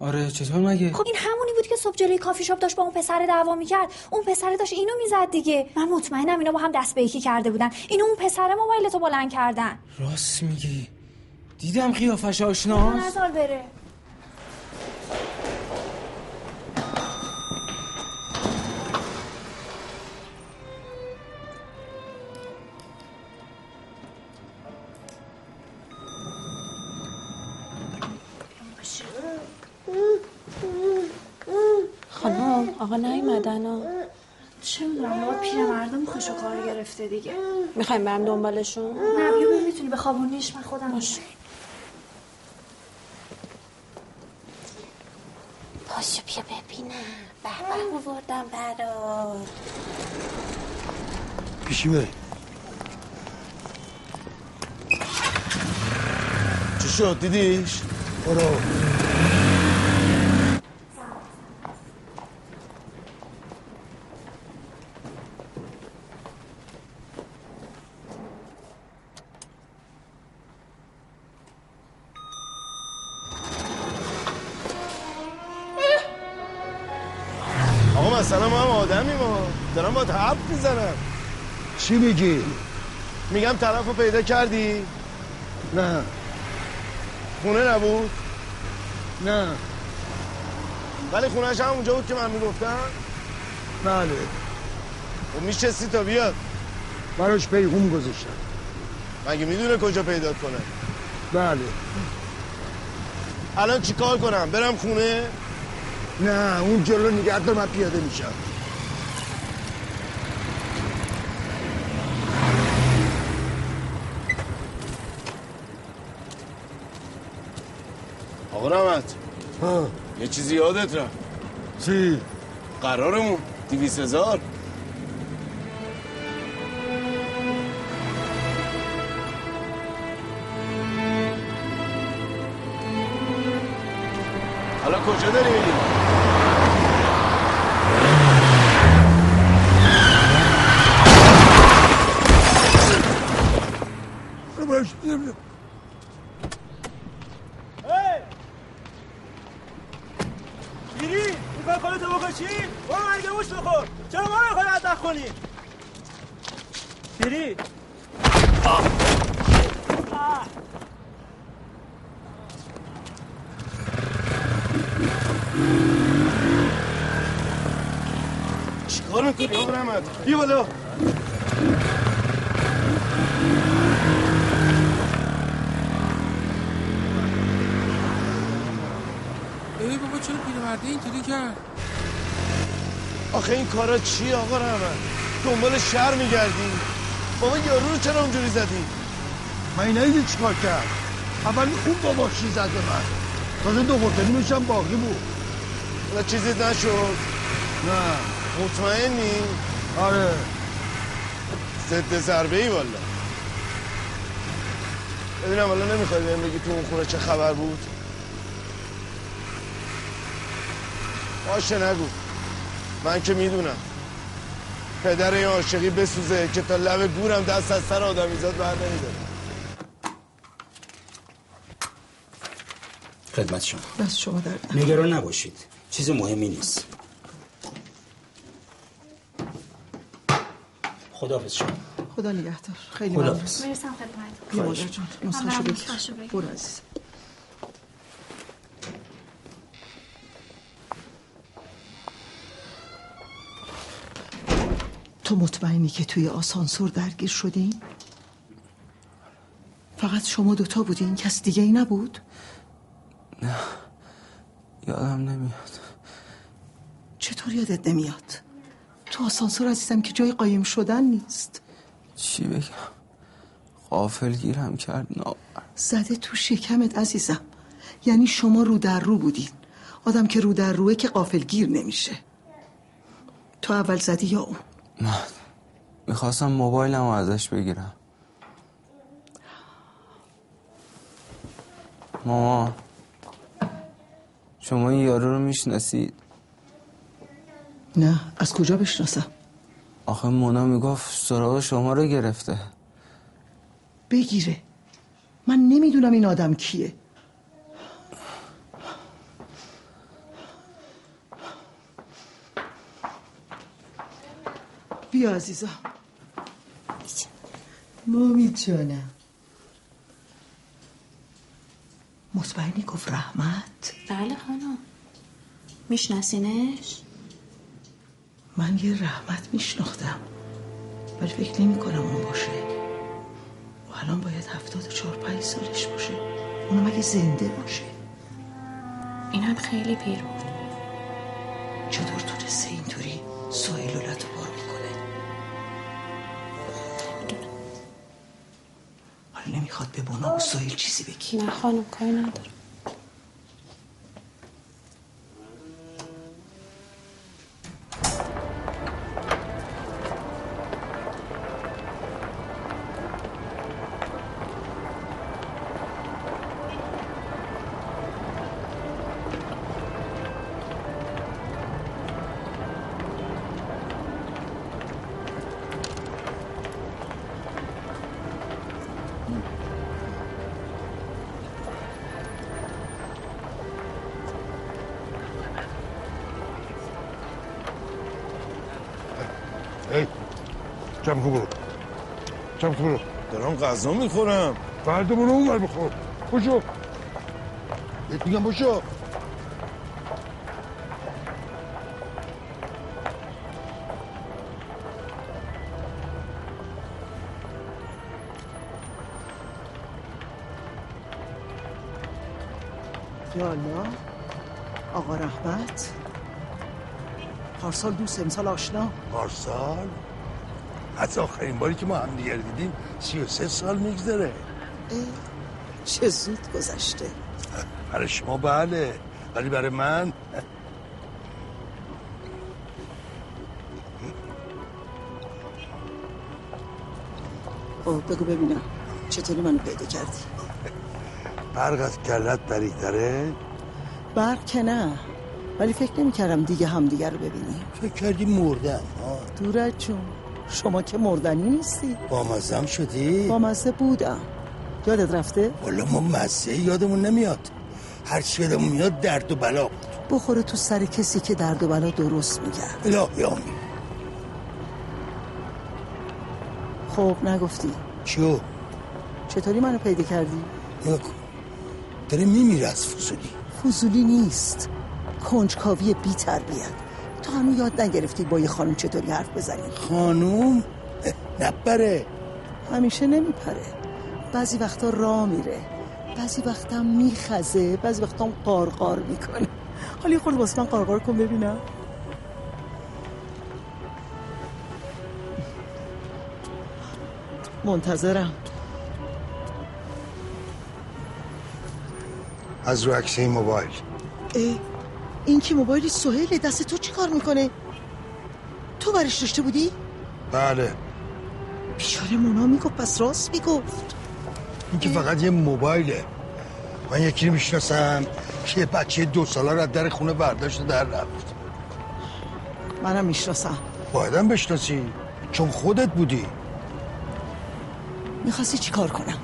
آره چطور مگه؟ خب این همونی بود که صبح جلوی کافی شاپ داشت با اون پسر دعوا می‌کرد. اون پسر داشت اینو می‌زد دیگه. من مطمئنم اینا با هم دست به یکی کرده بودن. اینو اون پسر موبایل تو بلند کردن. راست میگی. دیدم قیافش آشناست. نزار بره. آقا نیومدن ها. چه می‌دونم بابا پیرمرده مخشو کار گرفته دیگه. می‌خوایم برم دنبالشون؟ نه بیا ببین می‌تونی بخوابونیش من خودم باشه. پاشو بیا ببینم. به به آوردم برات. پیشی بری چی شد؟ دیدیش؟ برو. چی میگی؟ میگم طرف رو پیدا کردی؟ نه. خونه نبود؟ نه. ولی خونهش هم اونجا بود که من می‌گفتم؟ بله. خب میشستی تا بیاد. براش پیغوم گذاشتم. مگه می‌دونه کجا پیدا کنه؟ بله. الان چی کار کنم؟ برم خونه؟ نه اون جلو نگه من پیاده میشم. ها یه چیزی یادت رفت چی؟ قرارمون دیویس هزار حالا کجا داری میری؟ برو باش بیا. خودتو بکشی برو مرگ موش بخور چرا ما رو می‌خوای ازدخ کنی؟ میری چیکار می‌کنی؟ بیا بالا ای بابا پیرمرده اینطوری کرد. آخه این کارا چی آقا رحمت دنبال شهر میگردی. بابا یارو رو چرا اونجوری زدی؟ من نیدی چیکار کرد اول خوب با باشی زد به من؟ تازه دو قرطنیمش هم باقی بود. نه چیزی نشد. نه. مطمئنی؟ آره. ضد ضربه ای والا ببینم حالا نمی‌خوای بهم بگی تو اون خونه چه خبر بود؟ باشه نگو. من که می‌دونم. پدر این عاشقی بسوزه که تا لب گورم دست از سر آدمیزاد بر نمیداره. خدمت شما. بس شما درد نگران نباشید. چیز مهمی نیست. خداحافظ شما. خدا نگهدار. خیلی. ممنون. می‌رسم خدمت بیا مادر جان. نسخه‌شو ممنون، بگیر نسخه‌شو بگیر. برو عزیزم. تو مطمئنی که توی آسانسور درگیر شدین؟ فقط شما دوتا بودین کس دیگه ای نبود؟ نه یادم نمیاد. چطور یادت نمیاد؟ تو آسانسور عزیزم که جای قایم شدن نیست. چی بگم؟ غافل گیرم کرد نا زده تو شکمت عزیزم. یعنی شما رو در رو بودین. آدم که رو در روه که قافل گیر نمیشه. تو اول زدی یا اون؟ من می‌خواستم موبایلم رو ازش بگیرم. ماما شما این یارو رو می‌شناسید؟ نه از کجا بشناسم؟ آخه مونا می‌گفت سراغ شما رو گرفته. بگیره. من نمی‌دونم این آدم کیه. بیا عزیزم. مامی جانم. مطمئنی گفت رحمت؟ بله خانم. میشناسینش؟ من یه رحمت میشناختم. ولی فکر نمی کنم اون باشه. و الان باید هفتاد و چهار پنج سالش باشه. اونم اگه زنده باشه. اینم خیلی پیر بود. چطور تونسته اینطوری سایل و حالا نمی‌خواد به بنا و سایل چیزی بگی. نه خانم کاری ندارم. غذا می‌خورم. برو اون ور بخور بشو بهت میگم بشو یا الله آقا رحمت پارسال دوست امسال آشنا. پارسال؟ از آخرین باری که ما هم دیگر دیدیم سی و سه سال میگذره. چه زود گذشته. برای شما بله ولی برای من. خب بگو ببینم چطوری منو پیدا کردی؟ برق از کلت بریدره برق که نه ولی فکر نمی کردم دیگه همدیگه رو ببینیم فکر کردی مردم ها دورت جون. شما که مردنی نیستی. بامزم شدی؟ با مزه بودم. یادت رفته؟ والا ما مزه یادمون نمیاد. هر چی یادمون میاد درد و بلا بود. بخوره تو سر کسی که درد و بلا درست میگه. الهی آمین. خب نگفتی. چیو؟ چطوری منو پیدا کردی؟ نگاه کن داره میمیره از فضولی. فضولی نیست. کنجکاوی بی تربیت هنو یاد نگرفتی با یه خانم چطوری حرف بزنی؟ خانوم؟ نپره. همیشه نمیپره. بعضی وقتا راه میره. بعضی وقتا میخزه. بعضی وقتا هم قارقار می‌کنه. حالا یه خورده واسه من قارقار کن ببینم. منتظرم. از رو عکس این موبایل. اه. این که موبایل سهیله دست تو چی کار می‌کنه؟ تو برش داشته بودی؟ بله. بیچاره مونا می‌گفت پس راست می‌گفت. این که فقط یه موبایله. من یکی رو می‌شناسم که بچه دو ساله رو از در خونه برداشت در رفت. منم می‌شناسم. بایدم بشناسی. چون خودت بودی. می‌خواستی چی کار کنم؟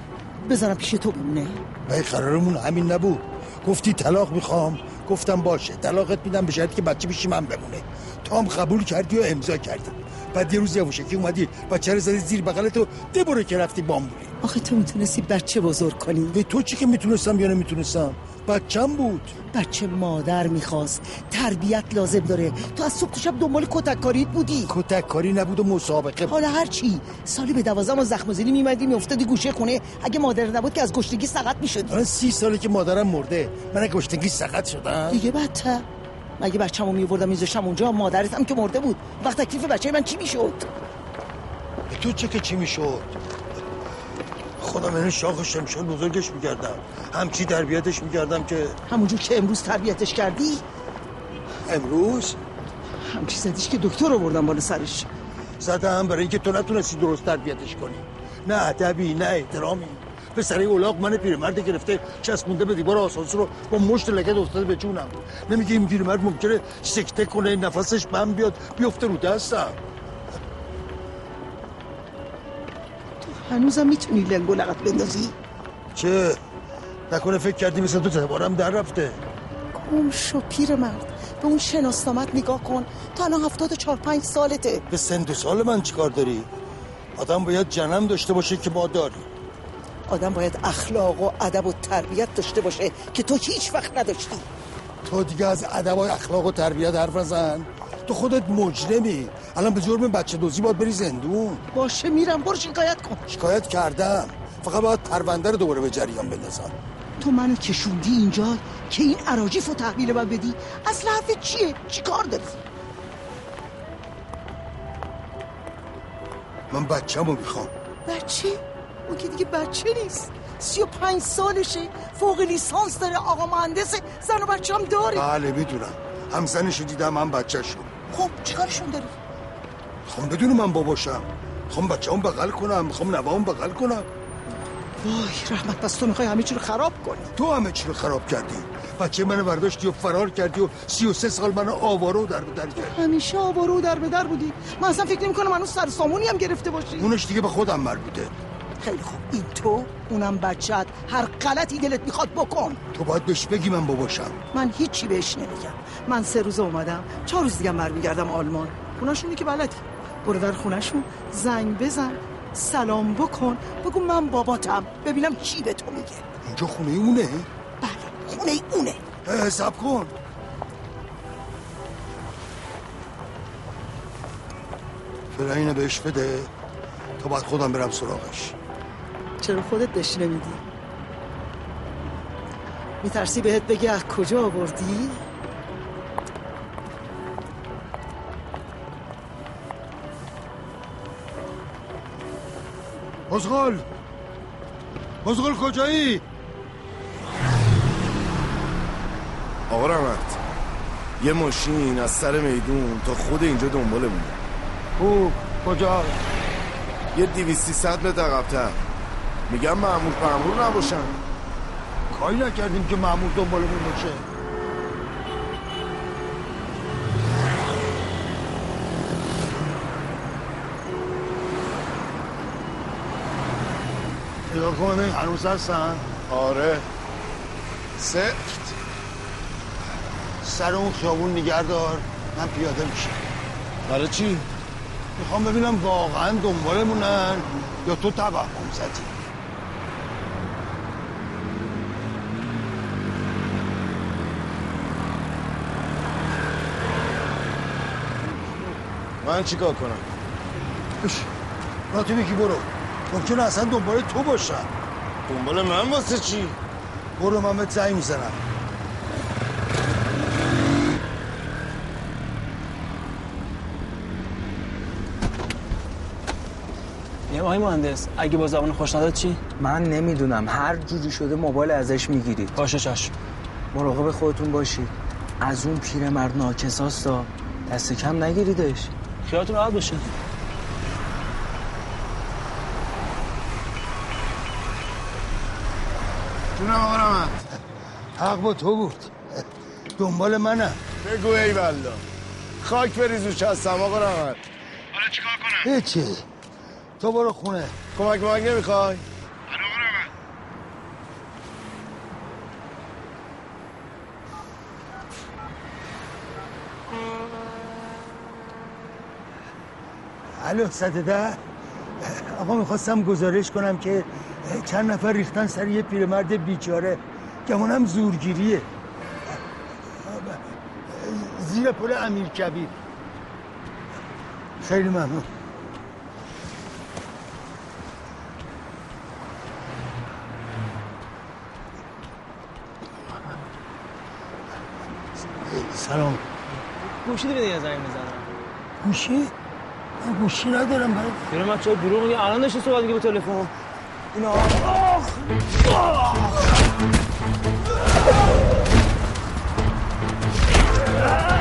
بذارم پیش تو بمونه. و قرارمون همین نبود. گفتی طلاق می‌خوام. گفتم باشه طلاقت میدم به شرطی که بچه پیش من بمونه. تو هم قبول کردی و امضا کردی. بعد یه روز یواشکی اومدی بچه رو زدی زیر بغلت و دبره که رفتی بامبولی آخه تو می‌تونستی بچه بزرگ کنی. به تو چی که می‌تونستم یا نمی‌تونستم؟ بچم بود. بچه مادر می‌خواست. تربیت لازم داره. تو از صبح تا شب دنبال کتککاریت بودی. کتککاری نبود و مسابقه حالا هر چی. سالی به دوازده ما زخم زنی میمدی میافتادی گوشه خونه. اگه مادر نبود که از گشتگی سقط می‌شدی. الان سی ساله که مادرم مرده. من گشتگی سقط شدم. دیگه بدتر. مگه بچه‌مو میوردم میذاشتم اونجا؟ مادرت هم که مرده بود. وقت تکلیف بچه من چی می‌شد؟ به تو چه که چی می‌شد؟ خودم این شاخ شمشون بزرگش می‌کردم. همچی تربیتش می‌کردم که همونجور که امروز تربیتش کردی؟ امروز؟ همچی زدیش که دکتر رو بردم بالا سرش. زدم برای اینکه تو نتونستی درست تربیتش کنی. نه ادبی نه احترامی. سری اولاق من پیرمرد گرفته چسبونده به دیوار آسانسور رو با مشت لگد افتاده به جونم. نمیگه این پیرمرد ممکنه سکته کنه نفسش بم بیاد بیفته رو دستم. تو هنوزم می‌تونی لنگ و لغت بندازی؟ چه؟ نکنه فکر کردی مثل تو تبارم در رفته. گم شو پیرمرد. به اون شناسنامت نگاه کن. تا الان هفتاد و چهار پنج سالته. به سن سال من چیکار داری؟ آدم باید جنم داشته باشه که ما داریم آدم باید اخلاق و ادب و تربیت داشته باشه که تو هیچ وقت نداشتی. تو دیگه از ادب و اخلاق و تربیت حرف نزن. تو خودت مجرمی. الان به جرم بچه دوزی باید بری زندون. باشه میرم. برو شکایت کن. شکایت کردم. فقط باید پرونده رو دوباره به جریان بندازم. تو منو کشوندی اینجا که این عراجیف رو تحویل من بدی؟ اصل حرف چیه؟ چی کار داری؟ من بچه‌مو می‌خوام. بچه؟ اون که دیگه بچه نیست. سی و پنج سالشه. فوق لیسانس داره. آقا مهندس زن و بچه هم داره. بله می‌دونم. هم زنشو دیدم هم بچه شو خب چیکارشون داری خب بدون من باباشم. خب بچه هم بغل کنم. خب نوام بغل کنم. وای رحمت بس تو می‌خوای همه چی رو خراب کنی. تو همه چی رو خراب کردی. بچه منو برداشتی و فرار کردی و سی و سه سال منو آواره و در به در کردی. همیشه آواره و در به در بودی. من اصلا فکر نمی کنم هنوز سر سامونی هم گرفته باشی. اونش دیگه به خودم مربوطه. خیلی خوب. این تو اونم بچت. هر غلطی دلت می‌خواد بکن. تو باید بهش بگی من باباشم. من هیچی بهش نمیگم. من سه روز اومدم. چهار روز دیگه برمیگردم آلمان. خونهشونی که بلدی. برو در خونهشون. زنگ بزن. سلام بکن. بگو من باباتم. ببینم چی به تو میگه. اینجا خونه اونه؟ بله خونه اونه. حساب کن. فعلا اینو بهش بده. تا باید خودم برم سراغش. چرا خودت بهش نمیدی؟ میترسی بهت بگه از کجا آوردی؟ مزغل مزغل کجایی؟ آقا رحمت یه ماشین از سر میدون تا خود اینجا دنبالمونه او کجا؟ یه دیویستی صد متر عقب‌تر میگم معمول پرمور نباشن. کاری نکردیم که معمول دنبالمون باشه. نگاه کن ببین هنوز هستن؟ آره. سفت. سر اون خیابون نگردار من پیاده میشم. برای چی؟ می‌خوام ببینم واقعا دنبالمونن یا تو توهم زدی. من چیکار کنم؟ بش. راتو بگی برو. ممکنه اصلا دنبال تو باشن دنبال من واسه چی؟ برو من بهت زنگ می‌زنم. آقای مهندس اگه با زبان خوش نداد چی؟ من نمی‌دونم. هر جوری شده موبایل ازش می‌گیرید. باشه چشم مراقب خودتون باشید. از اون پیرمرد ناکساستا دست کم نگیریدش. خیالتون راحت باشه. جونم آقا رحمت. حق با تو بود. دنبال منم. بگو ای والله. خاک بریز رو چستم آقا رحمت. حالا چیکار کنم؟ هیچی. تو برو خونه. کمک کمک نمی‌خوای الو ده. آقا می‌خواستم گزارش کنم که چند نفر ریختن سر یه پیرمرد بیچاره. گمانم زورگیریه. زیر پل امیر کبیر. خیلی ممنون. سلام. گوشی دیگه یه زنگ می‌زنم. گوشی؟ گوشی ندارم برای بیرون من چرا دروغ میگه. الان داشتی صحبت دیگه به تلفن. اینا. خجالت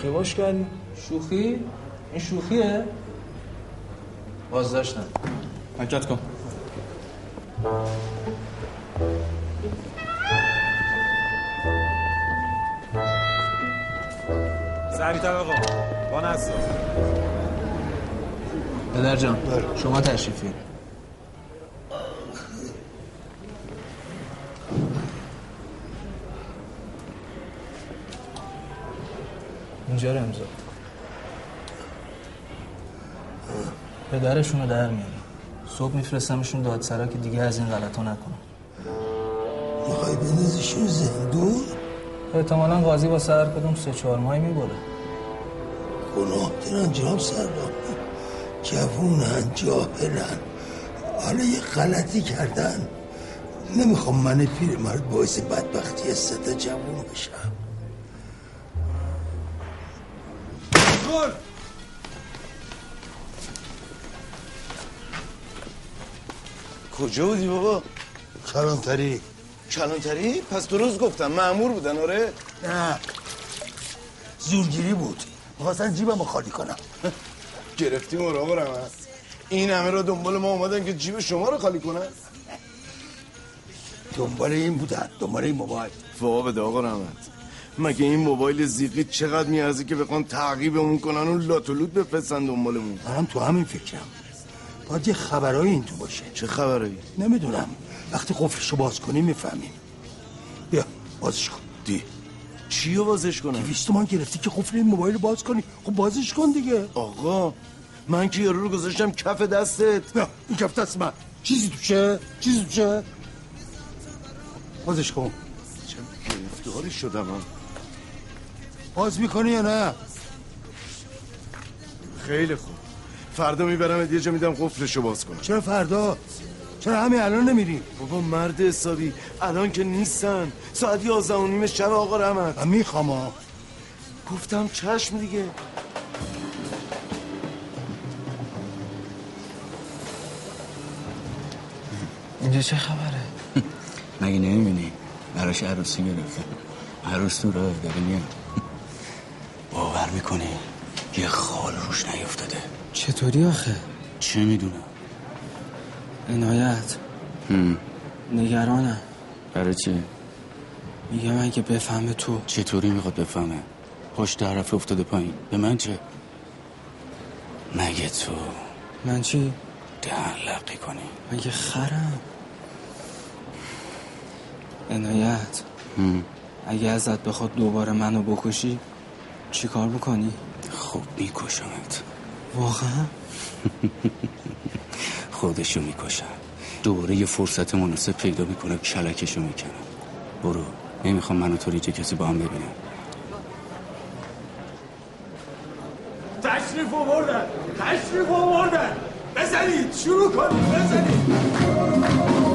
شوخی. باش کردی؟ شوخی؟ این شوخیه؟ بازداشتم. حرکت کن. سریعتر آقا با نصر. پدر جان شما تشریفی. اینجا رو امضا پدرشون رو در میاری. صبح میفرستمشون دادسرا که دیگه از این غلطا نکنن. می‌خوای بندازیشون زندون؟ احتمالا قاضی با سر کدوم سه چهار ماهی می‌بره. گناه دارن جناب سردار. جوونن جاهلن. حالا یه غلطی کردن. نمی‌خوام من پیرمرد باعث بدبختی سه جوون بشم. گل کجا بودی بابا؟ کلانتری. کلانتری؟ پس درست گفتم معمور بودن آره؟ نه. زورگیری بود. می‌خواستن جیبمو خالی کنم. گرفتی مراقب رحمت این همه را دنبال ما اومدن که جیب شما رو خالی کنن. دنبال این بودن دنبال این موبایل. واقع بده آقا رحمت. مگه این موبایل زیقی چقدر میارزه که بخوان تعقیبمون کنن و لاتولوت بفرستن دنبالمون؟ منم تو همین فکرم. باید یه خبرایی این تو باشه. چه خبرایی؟ نمی‌دونم. وقتی قفلشو باز کنی می‌فهمیم. بیا بازش کن. دی. چی رو بازش کنم؟ دویست تومن گرفتی که قفل این موبایل رو باز کنی. خب بازش کن دیگه. آقا من که یارو رو گذاشتم کف دستت. نه این کف دست من. چیزی توشه چیزی توشه بازش کن. چه گرفتاری شدم؟ من باز می‌کنی یا نه؟ خیلی خوب. فردا می‌برم یه جا میدم قفلشو باز کنم. چرا فردا؟ چرا همین الان نمیری بابا مرد حسابی. الان که نیستن. ساعت یازده و نیم شب آقا رحمت. من می‌خوام گفتم چشم دیگه. اینجا چه خبره؟ <laughs> مگه نمی‌بینی؟ براش عروسی گرفته. عروس تو راه داره میاد. باور می‌کنی یه خال روش نیفتاده؟ چطوری آخه؟ چه می‌دونم؟ عنایت. نگرانم. برای چی؟ میگم اگه بفهمه تو. چطوری می‌خواد بفهمه؟ پشت طرف افتاده پایین. به من چه؟ مگه تو من چی؟ دهن لقی کنی. مگه خرم؟ عنایت. اگه ازت بخواد دوباره منو بکشی چی کار بکنی؟ خب میکشمت. واقعا؟ <laughs> خودشو می‌کشم. دوباره یه فرصت مناسب پیدا می‌کنه کلکشو می‌کنم. برو نمی‌خوام منو تو ریجه کسی با هم ببینم. تشریف آوردن تشریف آوردن. بزنید شروع کنید بزنید.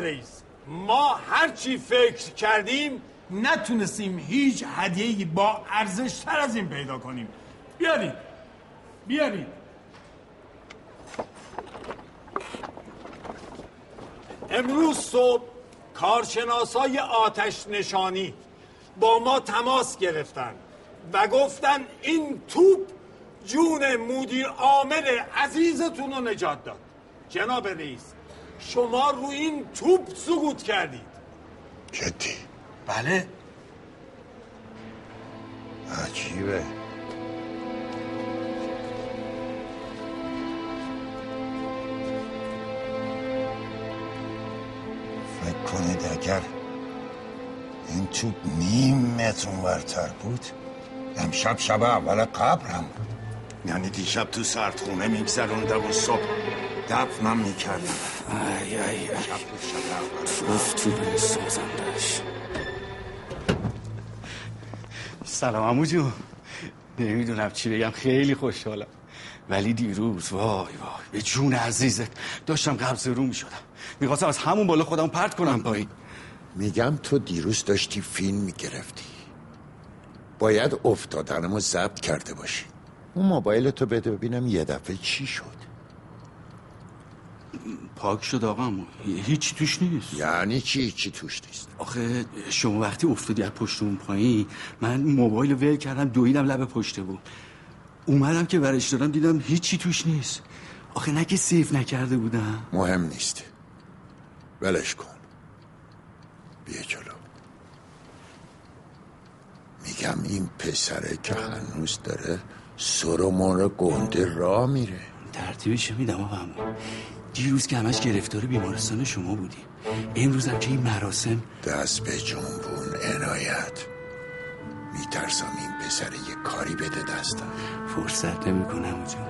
رئیس ما هرچی فکر کردیم نتونستیم هیچ هدیه‌ای با ارزش تر از این پیدا کنیم. بیارید. بیارید. امروز صبح کارشناسای آتش نشانی با ما تماس گرفتن و گفتن این توپ جون مدیر عامل عزیزتون رو نجات داد. جناب رئیس شما رو این توپ سقوط کردید. جدی؟ بله. عجیبه. فکر کنید اگر این توپ نیم متر اونورتر بود امشب شب اول قبرم بود. یعنی دیشب تو سردخونه میگذروندم و صبح دفنم می‌کردم. ای ای به سازندش سلام امو جون نمی‌دونم چی بگم خیلی خوشحالم ولی دیروز وای وای به جون عزیزت داشتم قبض رو می‌شدم می‌خواستم از همون بالا خودم پرت کنم پایین میگم تو دیروز داشتی فیلم می‌گرفتی باید افتادنمو ضبط کرده باشی اون موبایل تو بده ببینم یه دفعه چی شد پاک شد آقا هیچی توش نیست. یعنی چی؟ چی توش نیست. آخه شما وقتی افتادی از پشت اون پایین من موبایل ول کردم دویدم لب پشته بود اومدم که برش دارم دیدم هیچی توش نیست. آخه نه که سیف نکرده بودم. مهم نیست. ولش کن. بیا جلو. میگم این پسره که هنوز داره سر و مر گنده را میره. ترتیبش میدم آقا. دیروز که همش گرفتار بیمارستان شما بودیم امروز هم که این مراسم دست به جنبون عنایت. میترسم این پسر یه کاری بده دستم. فرصت نمی‌کنم جون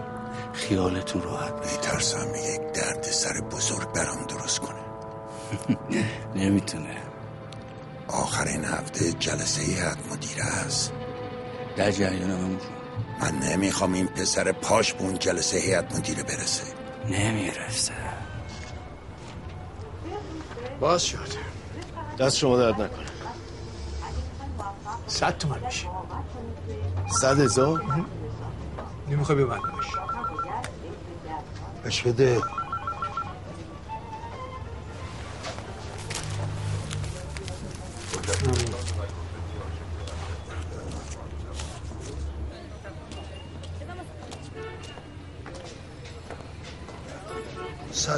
خیالتون راحت میترسم یک درد سر بزرگ برام درست کنه. <laughs> نمی‌تونه. آخرین هفته جلسه هیئت مدیره است. در جون. من نمی‌خوام این پسر پاش به اون جلسه هیئت مدیره برسه. نمی‌رسه. باز شد. دست شما درد نکنه. صد تومن میشه. صد هزار؟ نمی‌خوای ببندمش. بش بده.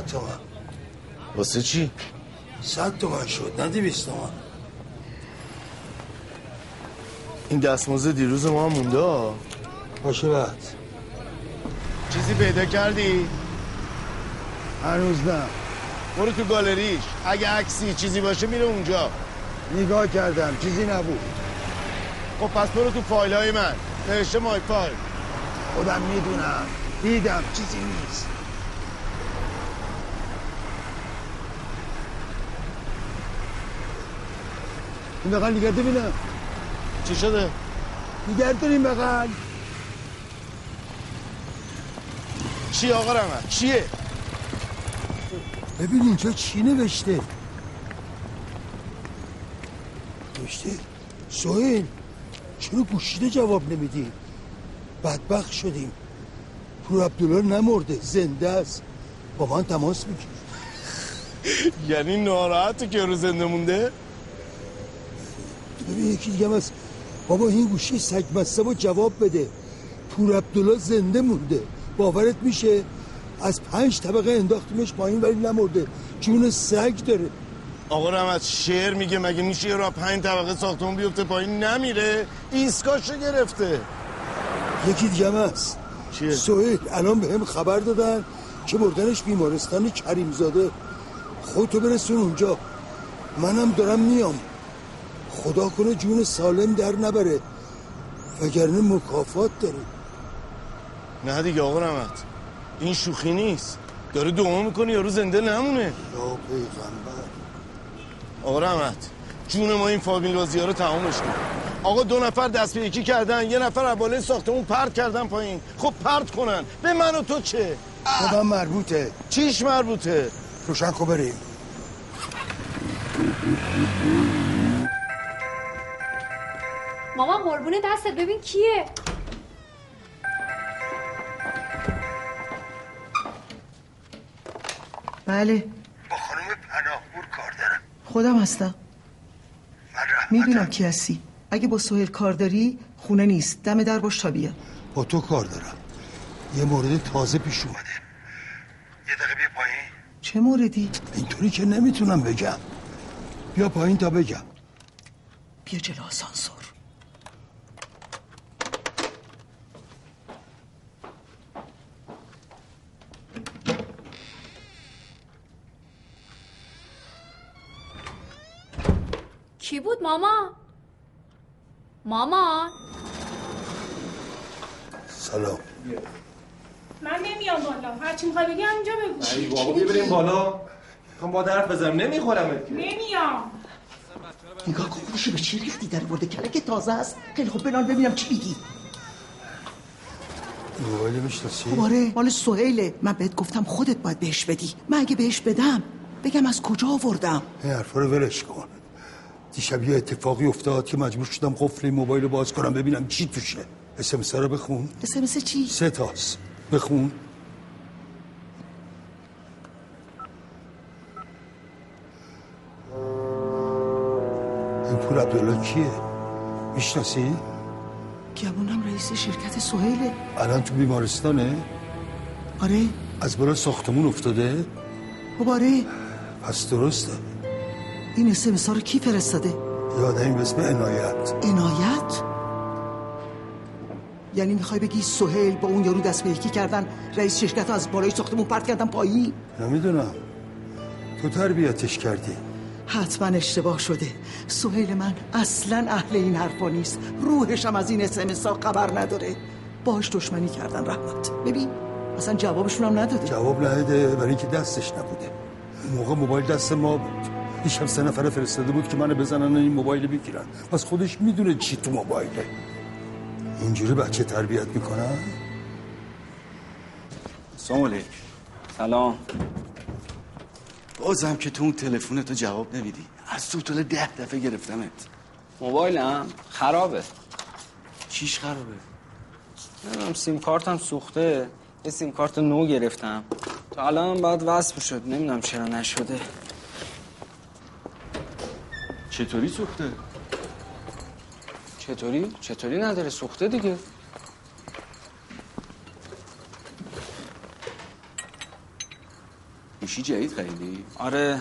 صد تومن. واسه چی؟ صد تومن شد نه دویست تومن. این دستمزد دیروز ما هم مونده. باشه بعد. چیزی پیدا کردی؟ هنوز نه. برو تو گالریش. اگه عکسی چیزی باشه میره اونجا. نگاه کردم چیزی نبود. خب پس برو تو فایل های من. نوشته مای فایل خودم می‌دونم. دیدم چیزی نیست. این دقیقا نگه ببینم چی شده؟ نگرداریم بغل چی آقا رحمت چیه؟ ببین اینجا چی نوشته نوشته سوهل چرا گوشیده جواب نمیدی بدبخت شدیم پور عبدالله نمرده زنده است با من تماس میگیر یعنی ناراحته که رو زنده مونده؟ ببین یکی دیگه هم هست. بابا این گوشی سگ مسته با جواب بده. پور عبدالله زنده مونده. باورت میشه؟ از پنج طبقه انداختیمش پایین ولی نمرده. جون سگ داره. آقا رحمت شعر میگه مگه میشه یه را پنج طبقه ساختمون بیفته پایین؟ نمیره. ایسکاشو گرفته. یکی دیگه هم هست. چیه؟ سوهل الان به هم خبر دادن که بردنش بیمارستان کریمزاده خودتو برسون اونجا. منم دارم میام. خدا کنه جون سالم در نبره. وگرنه مکافات داره. نه دیگه آقا رحمت. این شوخی نیست. داره دعا می‌کنه یارو زنده نمونه. یا پیغمبر. آقا رحمت جون ما این فامیل بازی ها رو تمامش کن آقا دو نفر دست به یکی کردن یه نفر بالای ساختمون پرت کردن پایین. خب پرت کنن. به من و تو چه؟ خودم مربوطه. چیش مربوطه؟ روشن کن بریم. مامان قربون دستت. ببین کیه. بله. با خانم پناهپور کار دارم. خودم هستم. می‌دونم کی هستی. اگه با سوهل کار داری خونه نیست. دم در باش تا بیا با تو کار دارم. یه مورد تازه پیش اومده. یه دقیقه بیا پایین. چه موردی؟ اینطوری که نمی‌تونم بگم. بیا پایین تا بگم. بیا جلو آسانسور. کی بود ماما؟ مامان سلام. من نمیام بالا. هرچی می‌خوای بگی همینجا بگو. ای بابا بیا بریم بالا. می‌خوام با درف بزنم. نمی‌خورم نمیام. نگاه کن گوشو به چی ریختی؟ در برده کلک تازه است. خیلی خوب بنال ببینم چی میگی. موبایل می‌شناسی؟ آره مال سهیله. من بهت گفتم خودت باید بهش بدی. من اگه بهش بدم بگم از کجا آوردم. این حرفا رو ولش کن. دیشب یه اتفاقی افتاد که مجبور شدم قفل موبایل رو باز کنم ببینم چی توشه اسمس رو بخون اسمس چی؟ سه تاست بخون این پول عبدالله کیه؟ می‌شناسی؟ گمونم رئیس شرکت سهیله الان تو بیمارستانه؟ آره از بالا ساختمون افتاده؟ خب آره پس درسته این اسمس رو کی فرستاده؟ یادم به اسم عنایت. عنایت؟ یعنی می‌خوای بگی سهیل با اون یارو دست به یکی کردن رئیس شرکت از بالای ساختمون پرت کردن پایین نمی‌دونم. تو تربیتش کردی. حتما اشتباه شده. سهیل من اصلا اهل این حرفا نیست. روحشم از این اسمس ها خبر نداره. باش دشمنی کردن رحمت. ببین اصلا جوابشون هم نداده. جواب نده برای اینکه دستش نبوده. اون موقع موبایل دست ما بود. دیشب سه نفر فرستاده بود که منو بزنن و این موبایل بگیرن. پس خودش می‌دونه چی تو موبایله. اینجوری بچه تربیت می‌کنن؟ سلام علیک سلام. بازم که تو اون تلفن تو جواب نمیدی. از تو طول ده دفعه گرفتمت. موبایلم؟ خرابه. چیش خرابه؟ نمی‌دونم سیم کارتم سوخته. یه سیم کارت نو گرفتم. تا الان باید وصل شد. نمی‌دونم چرا نشده. چطوری سوخته؟ چطوری؟ چطوری نداره؟ سوخته دیگه. گوشی جدید خریدی؟ آره.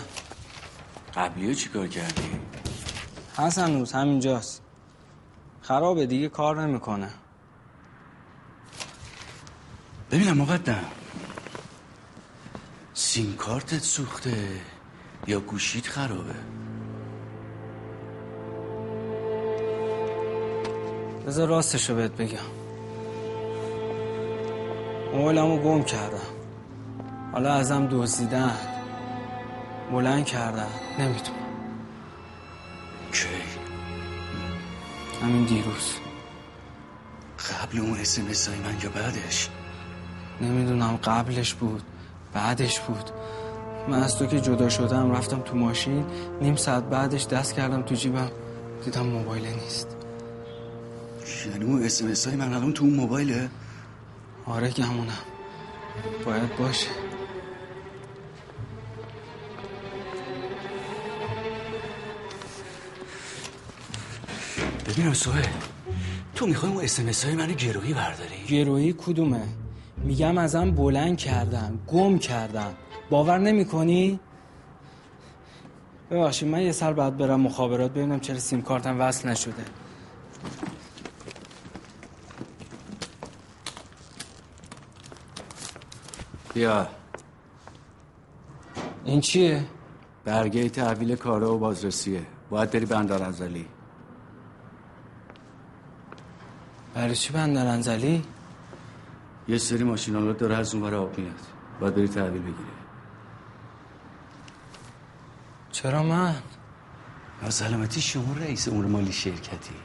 قبلی چی کار کردی؟ هست هنوز همینجاست. خرابه دیگه کار نمی‌کنه. ببینم مقدم. سیم کارتت سوخته یا گوشیت خرابه؟ بذار راستشو بهت بگم. موبایلمو گم کردم. حالا ازم دزدیدن. بلند کردن نمی‌تونم. کی؟ همین دیروز. قبل اون اسمس های من یا بعدش؟ نمی‌دونم قبلش بود بعدش بود. من از تو که جدا شدم رفتم تو ماشین نیم ساعت بعدش دست کردم تو جیبم. دیدم موبایل نیست. یعنی اون اسمس های من الان تو اون موبایله؟ آره گمونم باید باشه. ببینم سوه تو می‌خوای اون اسمس های منو گروهی برداری؟ گروهی کدومه؟ میگم ازم بلند کردن گم کردن باور نمی کنی؟ ببخشید من یه سر بعد برم مخابرات ببینم چرا سیم کارتم وصل نشده. بیا. این چیه؟ برگه تحویل کارا و بازرسیه. باید بری بندر ازلی. برای چی بندر انزلی؟ یه سری ماشینالات داره از اون آب میاد. باید بری تحویل بگیری. چرا من؟ با سلامتی شما رئیس امور مالی شرکتی.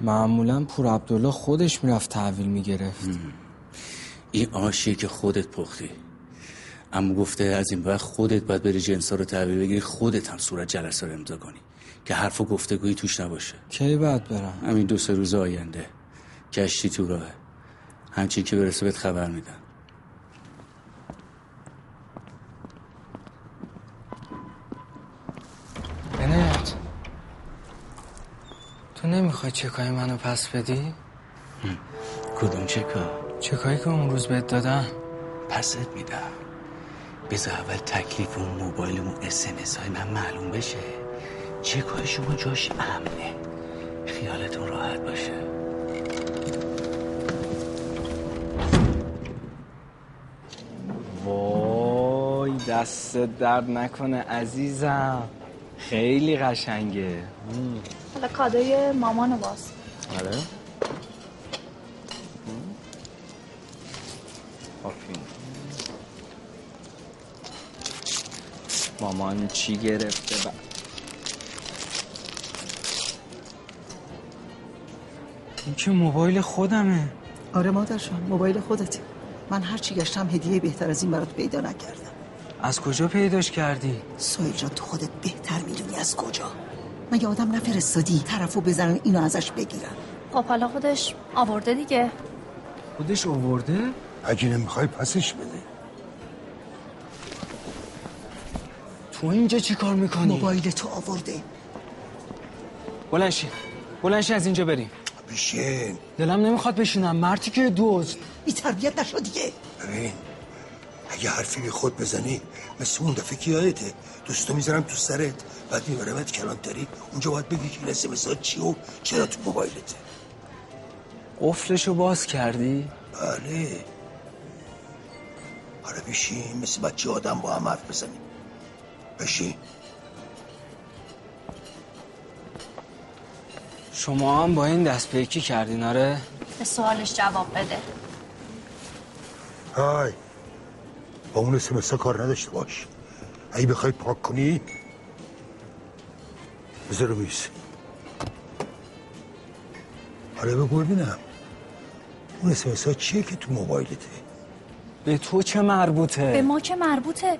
معمولا پور عبدالله خودش می‌رفت تحویل می‌گرفت. این آشیه که خودت پختی. اما گفته از این وقت خودت باید بری جنسا رو تحویل بگیری خودت هم صورت جلسه رو امضا کنی. که حرف و گفتگویی توش نباشه. کی بعد برم؟ همین دو سه روز آینده. کشتی تو راهه. همچین که برسه بهت خبر بنت تو نمی‌خوای چکای منو پس بدی؟ کدوم چکا؟ چکایی که اون روز بهت دادم. پست میدم. بذار اول تکلیف اون موبایل اون اسمس های من معلوم بشه. چکای شما جاش امنه؟ خیالتون راحت باشه. وای دست درد نکنه عزیزم. خیلی قشنگه. حالا کادوی مامانو باز. آره. مامان چی گرفته با این که موبایل خودمه. آره مادرشان موبایل خودته. من هر چی گشتم هدیه بهتر از این برات پیدا نکردم. از کجا پیداش کردی؟ سویل جان تو خودت بهتر می‌دونی از کجا. مگه آدم نفرستادی طرفو بزنن اینو ازش بگیرن؟ خب حالا خودش آورده دیگه. خودش آورده؟ اگه نمی‌خوای پسش بده. تو اینجا چی کار می‌کنی؟ موبایل تو آورده. بلنشی بلنشی از اینجا بریم. بشین. دلم نمی‌خواد بشینم. مرتی که دوست. بی تربیت نشو دیگه. ببین اگه حرفی به خود بزنی مثل اون دفعه که یادته دوستو می‌ذارم تو سرت. بعد میبرمت کلانتری اونجا باید بگی که این اسمسا چی و چرا تو موبایلته. قفلشو باز کردی؟ بله. آره بشین مثل بچه آدم با هم حرف بزنیم. بشین شما هم با این دست پیکی کردین آره؟ به سوالش جواب بده. های با اون اسمسا کار نداشته باش. اگه بخوای پاک کنی بذار رو میز. آره بگو ببینم. اون اسمسا چیه که تو موبایلته؟ به تو چه مربوطه؟ به ما چه مربوطه؟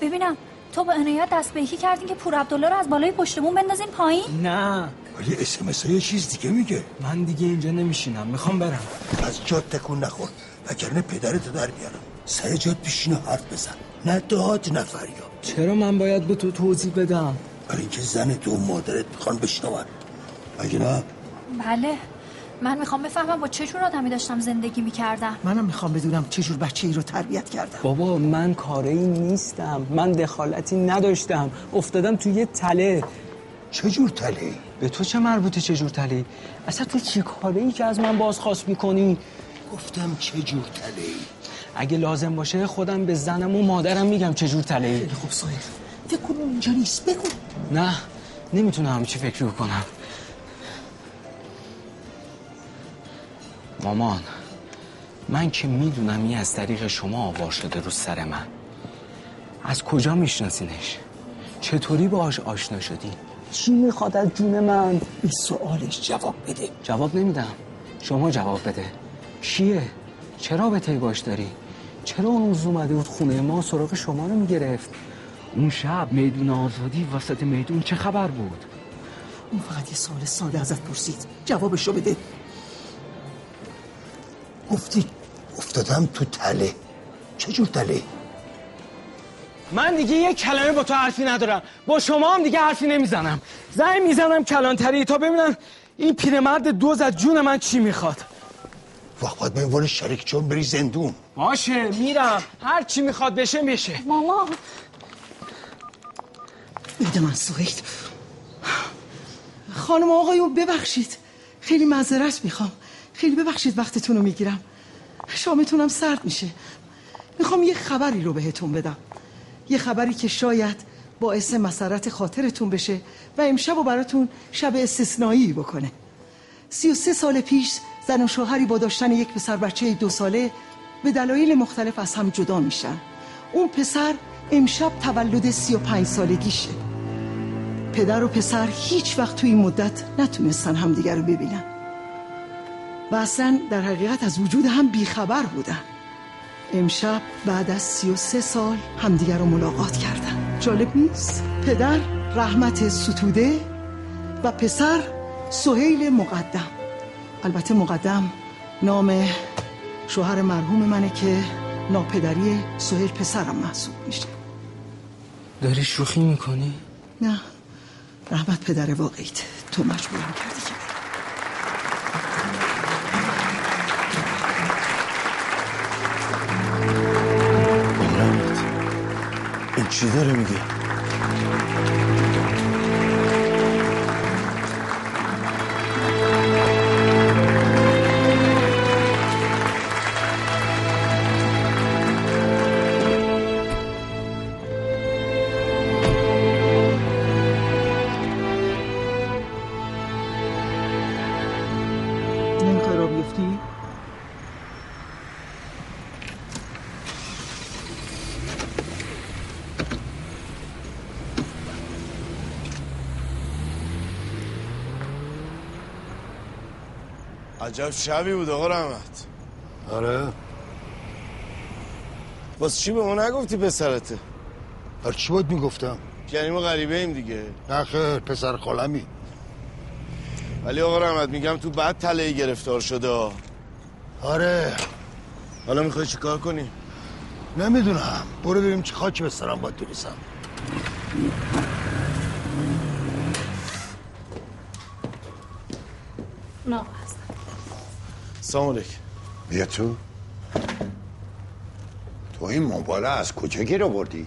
ببینم. تو با عنایت دست به یکی کردین که پور عبدالله رو از بالای پشتمون بندازین پایین؟ نه. ولی اسمس یه چیز دیگه میگه. من دیگه اینجا نمیشینم. می‌خوام برم. از جات تکون نخور. وگرنه پدرت در بیارم. سر جات بشین و حرف بزن. نه داد نه فریاد. چرا من باید به تو توضیح بدم؟ برای اینکه زن تو و مادرت می‌خوان بشنون. اگه نه؟ بله. من می‌خوام بفهمم با چه جور آدمی داشتم زندگی می‌کردم. منم می‌خوام بدونم چه جور بچه ای رو تربیت کردم. بابا من کاری نیستم. من دخالتی نداشتم. افتادم تو یه تله. چه جور تله؟ به تو چه مربوطه چه جور تله؟ اصلا تو چی کاره ای که از من بازخواست می‌کنی؟ گفتم چه جور تله؟ اگه لازم باشه خودم به زنم و مادرم میگم چه جور تله. خب سایر. فکر کن اونجا نیست. بگو. نه نمی‌تونم همه چی فکر کنم مامان من که می‌دونم این از طریق شما آوار شده رو سر من. از کجا میشناسینش؟ چطوری باهاش آشنا شدی؟ چی می‌خواد از جون من؟ به سوالش جواب بده. جواب نمیدم. شما جواب بده. چیه؟ چرا به باش داری؟ چرا اون روز اومده بود خونه ما سراغ شما رو می‌گرفت؟ اون شب میدون آزادی وسط میدون چه خبر بود؟ اون فقط یه سوال ساده ازت پرسید. جوابشو بده. گفتی افتادم تو تله. چجور تله؟ من دیگه یه کلمه با تو حرفی ندارم. با شما هم دیگه حرفی نمی‌زنم. زنگ می‌زنم کلانتری تا ببینم این پیرمرد دوز از جون من چی می‌خواد. وقت باید به عنوان شریک چون بری زندون. باشه میرم. هر چی می‌خواد بشه بشه ماما. بده من سوید خانم آقایون ببخشید. خیلی معذرت می‌خوام. خیلی ببخشید وقتتون رو می‌گیرم. شامتونم سرد میشه. می‌خوام یه خبری رو بهتون بدم. یه خبری که شاید باعث مسرت خاطرتون بشه و امشب و براتون شب استثنایی بکنه. سی و سه سال پیش زن و شوهری با داشتن یک پسر بچه دو ساله به دلایل مختلف از هم جدا میشن. اون پسر امشب تولد سی و پنج سالگیشه. پدر و پسر هیچ وقت توی این مدت نتونستن همدیگر رو ببینن. و اصلا در حقیقت از وجود هم بیخبر بودن امشب بعد از سی و سه سال همدیگر رو ملاقات کردن جالب نیست؟ پدر رحمت ستوده و پسر سهیل مقدم. البته مقدم نام شوهر مرحوم منه که ناپدری سهیل پسرم محسوب میشه. داری شوخی می‌کنی؟ نه. رحمت پدر واقعیت. تو مجبورم کردی که این چی عجب شبی بود آقا رحمت. آره. باز چی به ما نگفتی پسرته؟ هر چی بود می‌گفتم؟ یعنی ما غریبه ایم دیگه. نه خیر پسر خالمی. ولی آقا رحمت میگم تو بعد تله گرفتار شده. آره. حالا می‌خوای چیکار کنی؟ نمی‌دونم. برو ببینیم چه خاکی به سرم باید بریسم نه. سلام علیکم. بیا تو. تو این موبایل از کجا گیر آوردی؟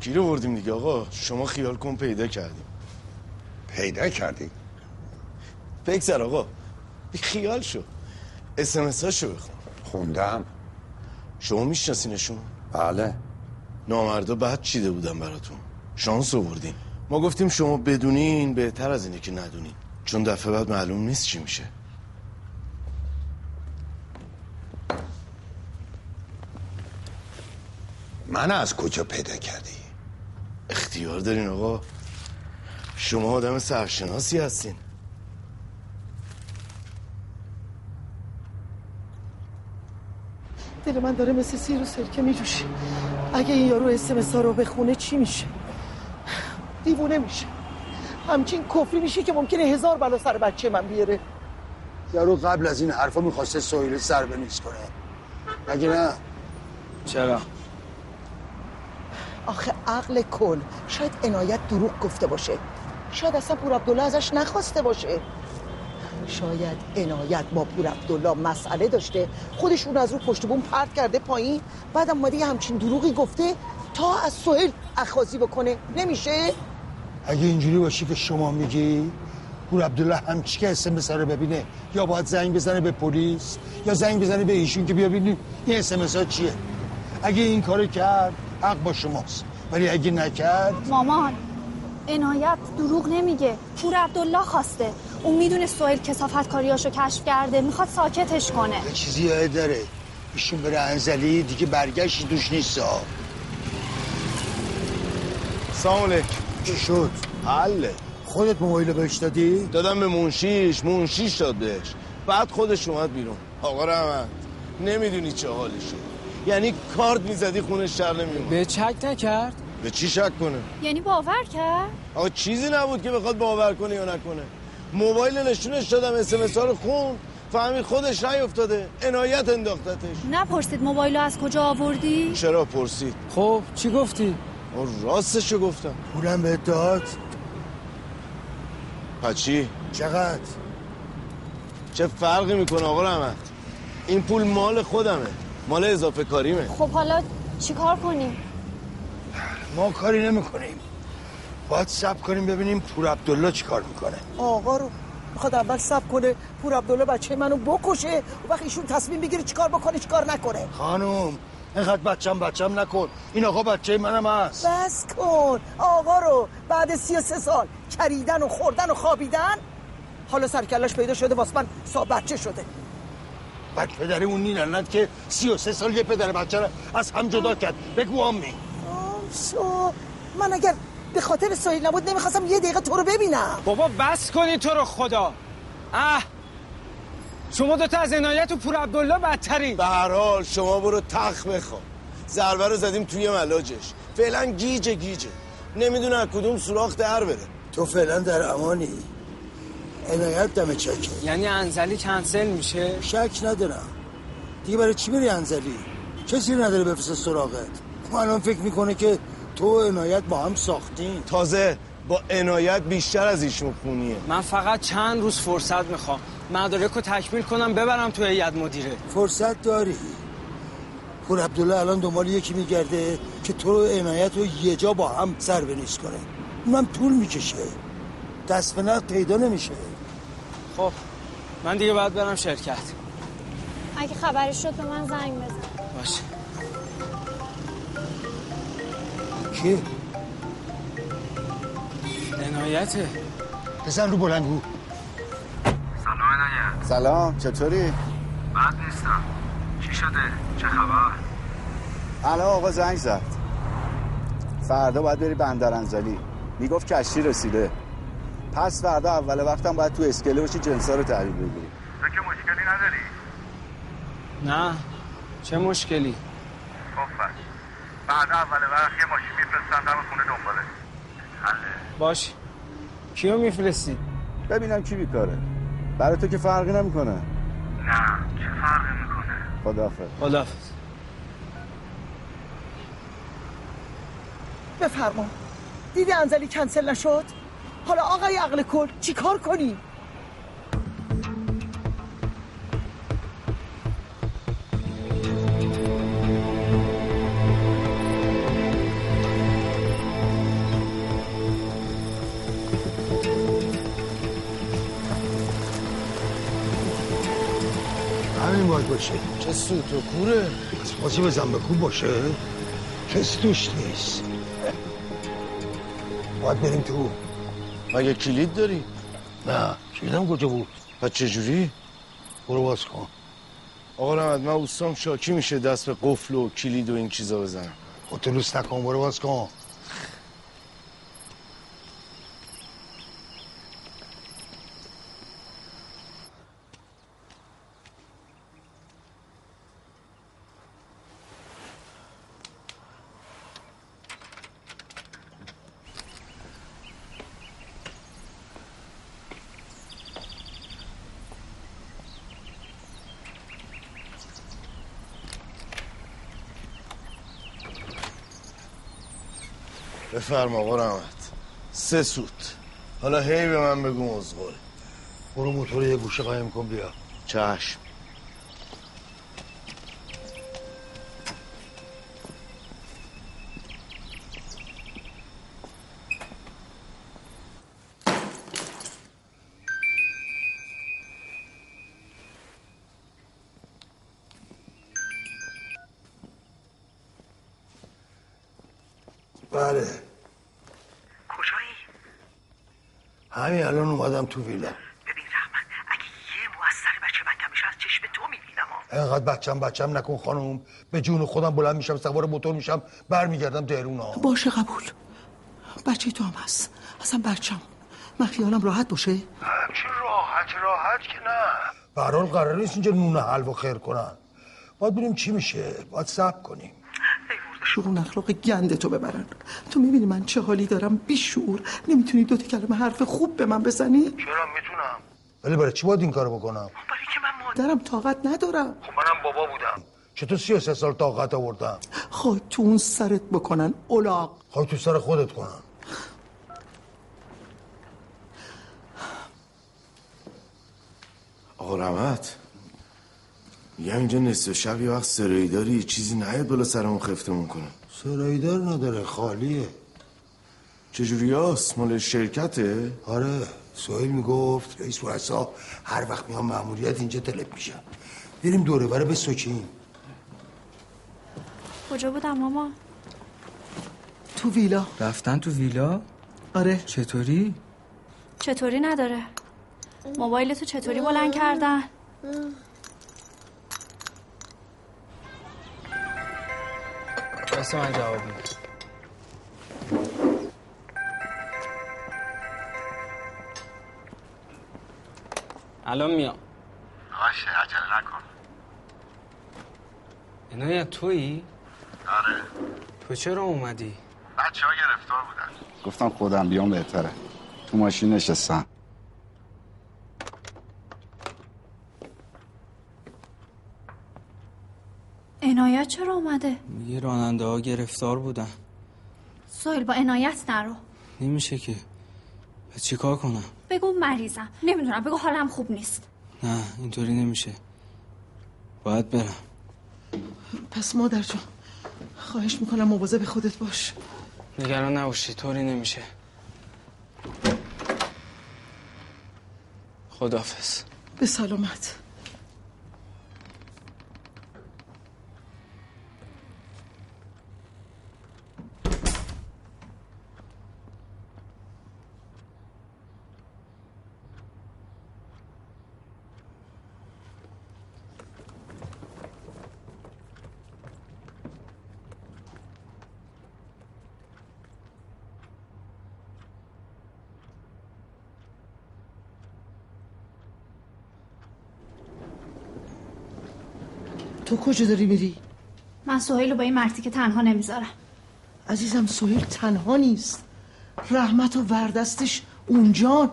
گیر آوردیم دیگه آقا. شما خیال کن پیدا کردیم. پیدا کردی؟ بگذر آقا. بی خیال شو. اسمس هاشو بخون. خوندم. شما میشناسینشون؟ بله. نامردا بعد چیده بودن براتون. شانس آوردین. ما گفتیم شما بدونین بهتر از اینه که ندونین. چون دفعه بعد معلوم نیست چی میشه. من از کجا پیدا کردی؟ اختیار دارین آقا. شما آدم سرشناسی هستین. دل من داره مثل سیر و سرکه میجوشه. اگه این یارو اسمس رو بخونه چی میشه؟ دیوونه میشه. همچین کفری میشه که ممکنه هزار بلا سر بچه من بیاره. یارو قبل از این حرفا می‌خواسته سویل سر بنیز کنه. مگه نه؟ چرا؟ آخه عقل کل. شاید عنایت دروغ گفته باشه. شاید اصلا پور عبدالله ازش نخواسته باشه. شاید عنایت با پور عبدالله مسئله داشته. خودش اون از رو پشت بوم پرت کرده پایین. بعدم اومده یه همچین دروغی گفته تا از سهل اخازی بکنه. نمیشه؟ اگه اینجوری باشه که شما میگی پور عبدالله همچی که اسمس رو ببینه؟ یا باید زنگ بزنه به پلیس؟ یا زنگ بزنه به ایشون که بیا ببینیم این اسمس ها چیه؟ اگه این کارو کرد حق با شماست. ولی اگه نکرد مامان عنایت دروغ نمیگه. پور عبدالله خواسته. اون می‌دونه سوئیل کسافت کاریاشو کشف کرده. می‌خواد ساکتش کنه. یه چیزی یاد داره. ایشون بره انزلی دیگه برگشتی دوش نیست ها سلام چی شد؟ حله. خودت موبایل بهش دادی؟ دادم به منشیش. منشیش داد بهش. بعد خودش اومد بیرون. آقا رحمت. نمی‌دونی چه حالشه. یعنی کارت می‌زدی خونه شر نمیومد به چک نکرد؟ به چی شک کنه؟ یعنی باور کرد؟ آقا چیزی نبود که بخواد باور کنه یا نکنه. موبایل نشونش دادم اسمس ها رو خون فهمید خودش رای افتاده عنایت انداختتش. نپرسید موبایل از کجا آوردی؟ چرا پرسید؟ خب چی گفتی؟ آه، راستشو گفتم. پولم به داد. پچی چقدر؟ چه فرقی می‌کنه آقا رحمت؟ این پول مال خودمه. مال اضافه کاریمه. خب حالا چیکار کنیم؟ ما کاری نمی کنیم باید سب کنیم ببینیم پور عبدالله چی کار می‌کنه. آقا رو می‌خواد اول سب کنه پور عبدالله بچه منو بکشه. و وقت ایشون تصمیم بگیره چیکار بکنه چیکار نکنه. خانم اینقدر بچم بچم نکن. این آقا بچه منم هست. بس کن. آقا رو بعد سی و سه سال کریدن و خوردن و خوابیدن حالا سرکلش پیدا شده واسه من سا بچه شده. بعد پدر اون نینند که سی و سه سال یه پدر بچه رو از هم جدا کرد. بگو آمی سو من اگر به خاطر سایل نبود نمی‌خواستم یه دقیقه تو رو ببینم. بابا بس کنی تو رو خدا. اه. شما دوتا از عنایت و پور عبدالله بدترین. به هر حال شما برو تخ بخوا ضربه رو زدیم توی ملاجش. فعلا گیجه گیجه. نمی‌دونه از کدوم سوراخ در بره. تو فعلا در امانی. عنایت دم چکه یعنی انزلی کنسل میشه؟ شک ندارم. دیگه برای چی بری انزلی؟ کسی نداره بفرسته سراغت. خب الان فکر می‌کنه که تو و عنایت با هم ساختین. تازه با عنایت بیشتر از ایشون خونیه. من فقط چند روز فرصت می‌خوام. مدارک رو تکمیل کنم ببرم تو هیئت مدیره. فرصت داری. پور عبدالله الان دنبال یکی میگرده که تو رو عنایت رو یه جا با هم سر کنه. اونم طول می‌کشه. دست به نقد پیدا نمیشه. خب من دیگه باید برم شرکت. اگه خبری شد به من زنگ بزن. باشه. کی؟ عنایته بزن رو بلنگو سلام عنایت. سلام چطوری؟ بد نیستم. چی شده؟ چه خبر؟ الان آقا زنگ زد. فردا باید بری بندر انزلی. می‌گفت کشتی رسیده. پس فردا اول وقتم باید تو اسکله باشی جنسا رو تحویل بگیری. تو که مشکلی نداری؟ نه. چه مشکلی؟ خب بعد اول وقت یه ماشین میفرستم دم خونه دنباله. حله. باش. کیو میفرستی؟ ببینم کی بیکاره. برای تو که فرقی نمی‌کنه. نه. چه فرقی می‌کنه؟ خدافظ خدافظ بفرما. دیدی انزلی کنسل نشد؟ حالا آقای عقل کل چی کار کنیم همین باید باشه. چه سوت و کوره؟ از بازی بزن به کوب باشه. کسی توش نیست. باید بریم تو. مگه کلید داری؟ نه کلیدم کجا بود پس چجوری؟ برو باز کن آقا رحمت من اوستام شاکی میشه دست به قفل و کلید و این چیزا بزنم خودتو نکن برو باز کن بفرما آقا رحمت. سه سوت. حالا هی به من بگو مزغول برو موتور یه گوشه قایم کن بیا. چشم. بله کجایی؟ همین الان اومدم تو ویلا. ببین رحمت اگه یه مو از سر بچه من کم میشه از چشم تو می‌بینم اینقدر بچم بچم نکن خانم. به جون خودم بلند میشم سوار موتور میشم برمیگردم دهرونا باشه قبول. بچه تو هم هست. اصلا بچم من خیالم راحت باشه؟ همچین راحت راحت که نه. برحال قرار نیست اینجا نون حلوا خیر کنن. باید ببینیم چی میشه. باید صبر کنیم. شروع اخلاق گنده تو ببرن. تو می‌بینی من چه حالی دارم؟ بی شعور نمی‌تونی دو تا کلمه حرف خوب به من بزنی؟ چرا؟ می‌تونم ولی برای چی باید این کارو بکنم؟ برای که من مادرم طاقت ندارم. خب منم بابا بودم. چطور سی و سه سال طاقت آوردم؟ خواهی تو اون سرت بکنن اولاق خواهی تو سر خودت کنن. آقا رحمت. میگم اینجا نصف شب یه وقت سرایی داری چیزی نیاد بالا سرمون خفتمون کنه. سرایدار نداره خالیه. چجوری هست؟ مال شرکته؟ آره سوهیل می‌گفت رئیس رؤسا هر وقت میان مأموریت اینجا طلب میشن. بریم دوره بره به سوچین کجا بودم ماما؟ تو ویلا. رفتن تو ویلا؟ آره. چطوری؟ چطوری نداره؟ موبایل تو چطوری بلند کردن؟ بس من جواب میدم الان میام. باشه عجله نکن. عنایت تویی؟ آره. تو چرا اومدی؟ بچه ها گرفتار بودن. گفتم خودم بیام بهتره. تو ماشین نشستم. عنایت چرا اومده؟ میگه راننده ها گرفتار بودن. سویل با عنایت نرو. نمیشه که. پس چیکار کنم؟ بگو مریضم. نمی‌دونم بگو حالم خوب نیست. نه اینطوری نمیشه. باید برم. پس مادر جان خواهش می‌کنم مواظب خودت باش. نگران نباشی طوری نمیشه. خدافز به سلامت. تو کجا داری میری؟ من سهیل رو با این مرتی که تنها نمی‌ذارم. عزیزم سهیل تنها نیست. رحمت و وردستش اونجا.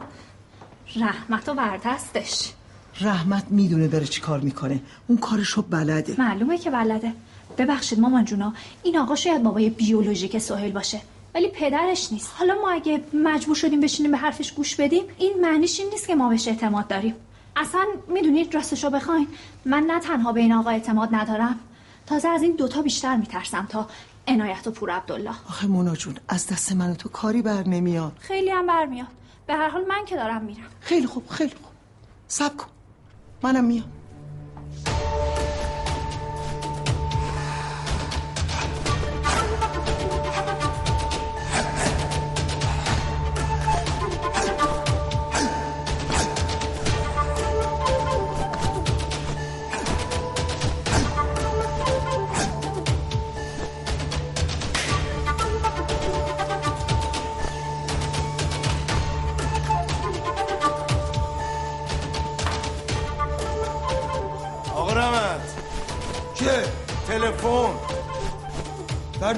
رحمت و وردستش. رحمت می‌دونه داره چی کار می‌کنه. اون کارشو بلده. معلومه که بلده. ببخشید مامان جونا این آقا شاید بابای بیولوژیک سهیل باشه ولی پدرش نیست. حالا ما اگه مجبور شدیم بشینیم به حرفش گوش بدیم این معنیش این نیست که ما بهش اعتماد داریم. اصلا می‌دونید راستشو بخواین. من نه تنها به این آقا اعتماد ندارم. تازه از این دوتا بیشتر میترسم تا عنایت و پور عبدالله. آخه مونا جون از دست من و تو کاری بر نمیاد. خیلی هم برمیاد. به هر حال من که دارم میرم. خیلی خوب خیلی خوب. سب کن. منم میام.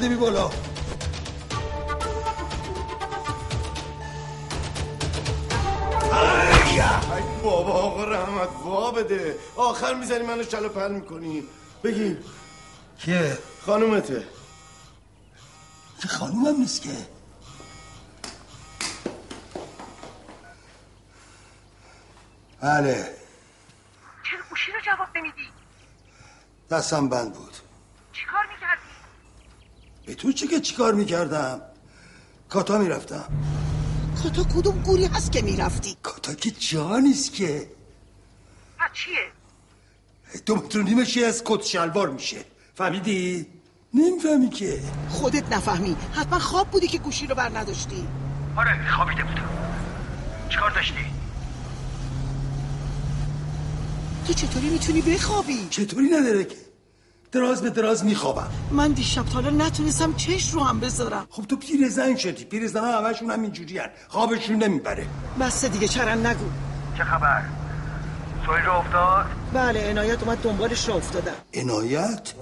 برده بی بالا. ای بابا آقا رحمت وا بده. آخر می‌زنی منو چلو پل می‌کنی. بگی. کیه؟ خانومته. که خانومم نیست که؟ بله. چرا گوشی رو جواب نمیدی؟ دستم بند بود. به تو چه که چیکار می‌کردم؟ کاتا می‌رفتم. کاتا کدوم گوری هست که می‌رفتی؟ کاتا که جا نیست که. پس چیه؟ دو متر شی از کت شلوار میشه. فهمیدی؟ نمی‌فهمی که. خودت نفهمی. حتما خواب بودی که گوشی رو بر نداشتی. آره خوابیده بودم. چیکار داشتی؟ تو چطوری می‌تونی بخوابی؟ چطوری نداره که؟ دراز به دراز میخوابم. من دیشب تا حالا نتونستم چش رو هم بذارم. خب تو پیر زن شدی. پیر زن ها همشون هم اینجوری هن. خوابشون نمی‌بره. بسته دیگه چرن نگو. چه خبر؟ سویل رو افتاد؟ بله عنایت اومد دنبالش را افتادم. عنایت؟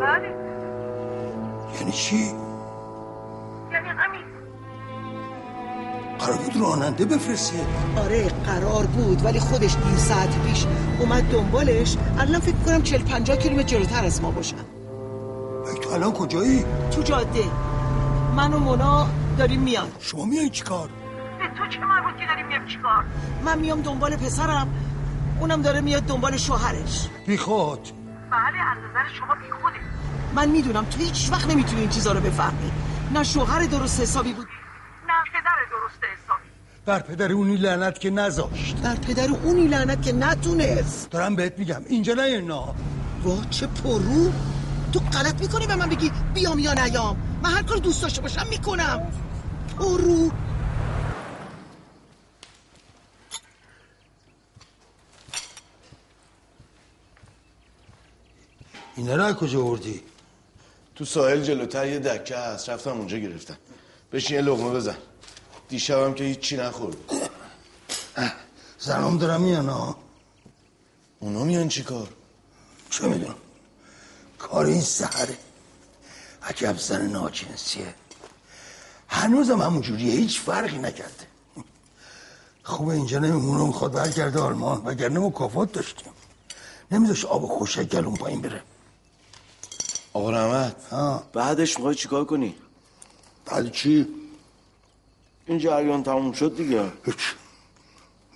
بله. یعنی چی؟ قرار بود راننده بفرسته. آره قرار بود ولی خودش نیم ساعت پیش اومد دنبالش. الان فکر کنم 40 50 کیلومتر جلوتر از ما باشن تو الان کجایی؟ تو جاده. من و مونا داریم میاد. شما میای چیکار؟ به تو چه مربوط که داریم میام چیکار؟ من میام دنبال پسرم. اونم داره میاد دنبال شوهرش. بی خود بله از نظر شما بی خوده من می‌دونم تو هیچ وقت نمی‌تونی این چیزا رو بفهمی. نه شوهر درست حسابی بود. درست حسابی. بر پدر اونی لعنت که نذاشت. بر پدر اونی لعنت که نتونست. دارم بهت میگم اینجا نه اینا. وا چه پررو تو غلط می‌کنی به من بگی بیام یا نیام. من هر کار دوست داشته باشم می‌کنم. پررو اینا رو از کجا آوردی؟ تو ساحل جلوتر یه دکه هست. رفتم اونجا گرفتم. بشین یه لغمه بزن. دیشبم که هیچی نخورد. زنم دارم میان ها اونا میان چی کار؟ چه می‌دونم؟ کار این سهره. عجب زن ناجنسیه. هنوزم همون جوریه هیچ فرقی نکرده. خوبه اینجا نمیمونه می‌خواد برگرده آلمان وگرنه مکافات داشتیم. نمیذاش آب خوشه گلون پایین بره. آقا رحمت بعدش می‌خوای چیکار کنی؟ بعد چی؟ این جریان تموم شد دیگه. هیچ.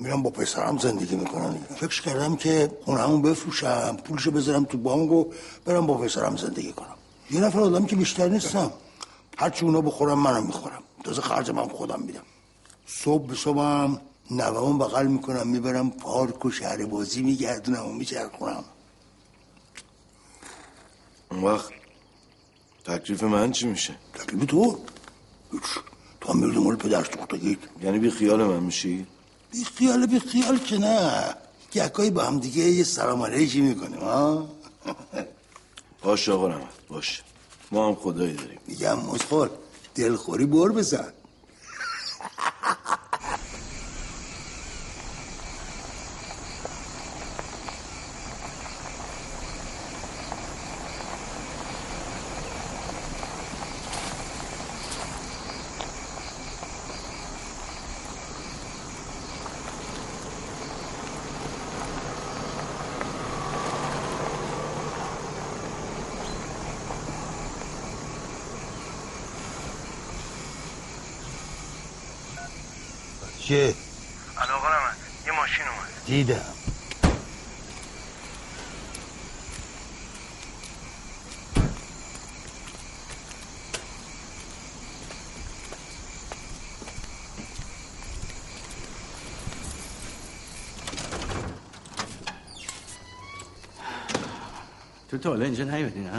میرم با پسرم زندگی می‌کنم فکر کردم که خونهمون بفروشم پولشو بذارم تو بانک و برم با پسرم زندگی کنم. یه نفر آدم که بیشتر نیستم. هرچی اونا بخورم منم می‌خورم. تازه خرج من خودم میدم. صبح به صبحم نوامو بغل می‌کنم می‌برم پارک و شهر بازی میگردونم و میچرخونم. اون وقت تکلیف من چی میشه؟ تکلیف تو؟ هیچ تو هم میردی مال پدر سوختگیت یعنی بی خیال من میشی؟ بی خیال بی خیال که نه. یکایی با هم دیگه یه سلام علیکی می‌کنیم ها؟ باش آقا رحمت باش ما هم خدایی داریم. میگم مسخال دلخوری بر بزن <laughs> چه؟ الو آقا رحمت یه ماشین اومد دیدم. تو تا حالا اینجا نیومدی نه؟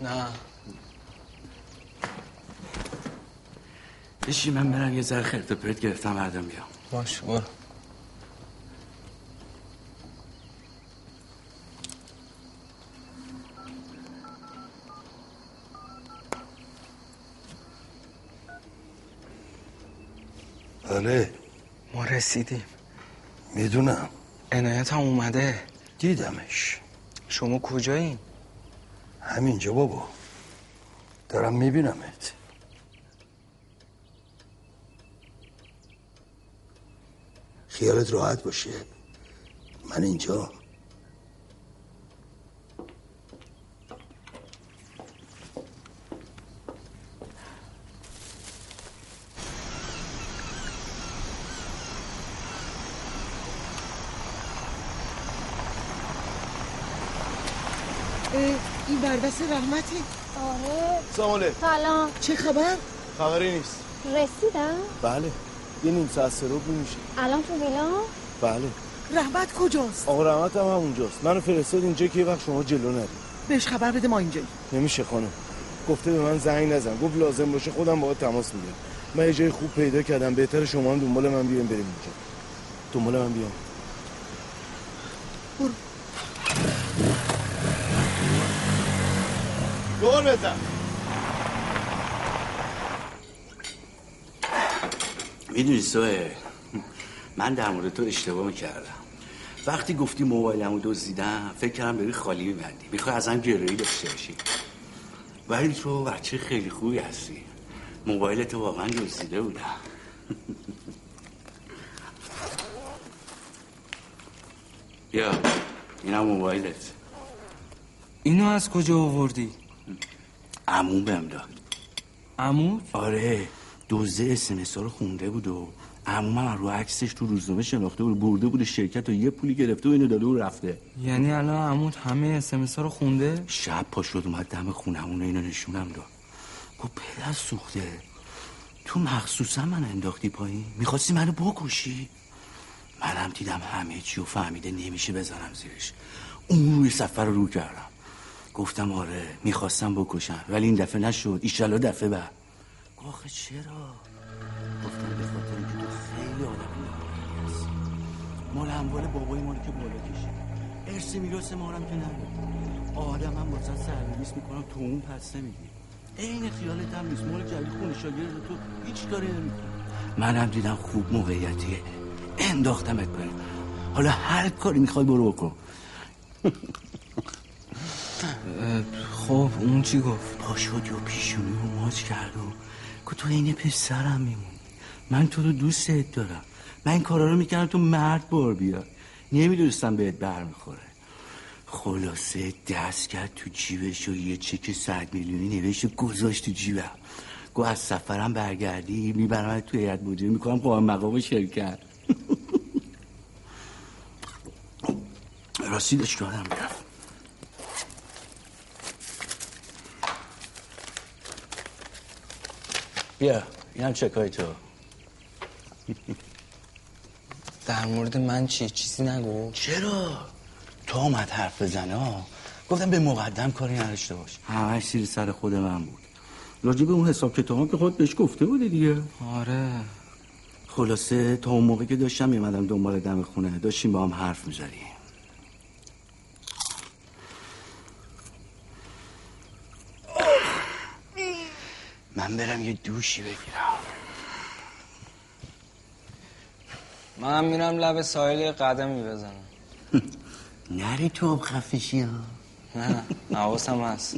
نه. بشی من برم یه ذره خرت و پرت گرفتم بعدم بیام. باش برو. بله. ما رسیدیم. می‌دونم. عنایت هم اومده. دیدمش. شما کجایین؟ همینجا بابا. دارم میبینمت. خیالت راحت باشه. من اینجا. بردست رحمتی. آره. سلام علیکم. سلام. چه خبر؟ خبری نیست. رسیدم. بله. یه نیم ساعت سه روب میشه. الان تو ویلا بله. رحمت کجاست؟ آقا رحمت هم همونجاست. منو فرستاد اینجا که یه وقت شما جلو نرید. بهش خبر بده ما اینجایی نمیشه خانم. گفته به من زنگ نزن. گفت لازم باشه خودم باهات تماس می‌گیرم. من یه جای خوب پیدا کردم. بهتر شما هم دنبال من بیاین بریم اونجا دنبال من بیاین برو. بزن. می‌دونی سوه من در مورد تو اشتباه می‌کردم. وقتی گفتی موبایلمو دزدیدم فکر کردم بری خالی میبندی. می‌خوای ازم گرایی داشته باشی. ولی تو بچه خیلی خوبی هستی. موبایلت واقعا دزدیده بودم. <laughs> یا اینم موبایلت. اینو از کجا آوردی؟ عموم بهم داد. عمود؟ آره دوزه اسمس رو خونده بود و عمومم رو عکسش تو روزنامه شناخته بود برده بود شرکت و یه پولی گرفته و اینو داده و رفته. یعنی الان عمود همه اسمس رو خونده؟ شب پا شد اومد دم خونمون اینو نشونم داد. گفت پدر سوخته تو مخصوصا من انداختی پایین؟ می‌خواستی منو بکشی؟ منم دیدم همه چی و فهمیده نمیشه بزنم زیرش. اون روی سفر رو رو کردم. گفتم آره می‌خواستم بکشم ولی این دفعه نشد. ایشالا دفعه بعد. آخه چرا؟ گفتم به خاطر اینکه تو خیلی آدم هستی. مال اموال بابای ما رو که بالا کشید. ارث میراث ما هم که نداد آدم هم واسه سرنویس می‌کنم تو اون پس نمیدی عین خیالت هم نیست. مال جدید خونه شاگرد تو هیچ کاری نمی‌کنی منم دیدم خوب موقعیتیه. انداختمت پایین. حالا هر کاری می‌خوای برو بکن. خب اون چی گفت؟ پا شد و پیشونی رو ماچ کرد و که تو این پسرم میمونی. من تو رو دوستت دارم. من این کارا رو می‌کردم تو مرد بار بیاد نمی‌دونستم بهت بر می‌خوره خلاصه دست کرد تو جیبش و یه چک صد میلیونی نوشت و گذاشت تو جیبم. گو از سفرم برگردی می‌برم تو هیئت مدیره. می‌کنم قوام مقام شرکت. <laughs> کردم رفت بیا اینم چکای تو. در مورد من چی؟ چیزی نگو. چرا؟ تو آمد حرف بزنه ها. گفتم به مقدم کاری نداشته باش. همش سیر سر خود من بود. راجع به اون حساب کتاب که خود بهش گفته بودی دیگه. آره. خلاصه تا اون موقع که داشتم میمدم دنبال دم خونه داشتیم با هم حرف می‌زدیم. من برم یه دوشی بگیرم. منم میرم لب ساحل قدمی بزنم. <laughs> نری تو آب خفشی ها. نه حواسم هست.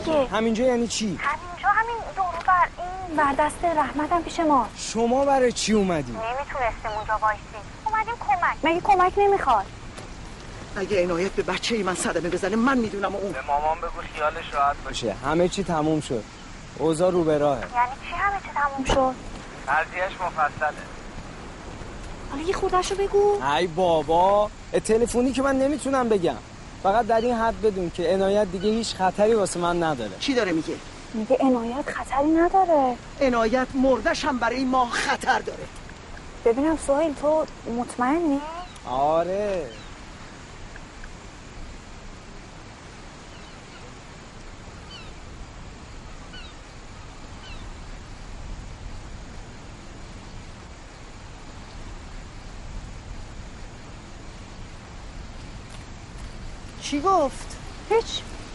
دیگه همینجا یعنی چی؟ همینجا همین دورو بر این بردست رحمتم پیش ما. شما برای چی اومدی؟ نمی‌تونستیم اونجا وایسیم. اومدیم کمک. مگه کمک نمی‌خواد؟ اگه عنایت به بچه ای من صدمه بزنه من می‌دونم اون به مامان بگو خیالش راحت باشه. همه چی تموم شد. اوضاع رو به راهه. یعنی چی همه چی تموم شد؟ قضیهش مفصله. حالا یه خودشو بگو. ای بابا تلفنی که من نمی‌تونم بگم. فقط در این حد بدون که عنایت دیگه هیچ خطری واسه من نداره. چی داره میگه؟ میگه عنایت خطری نداره. عنایت مردش هم برای ما خطر داره. ببینم سوهیل تو مطمئنی؟ آره. چی گفت؟ هیچ.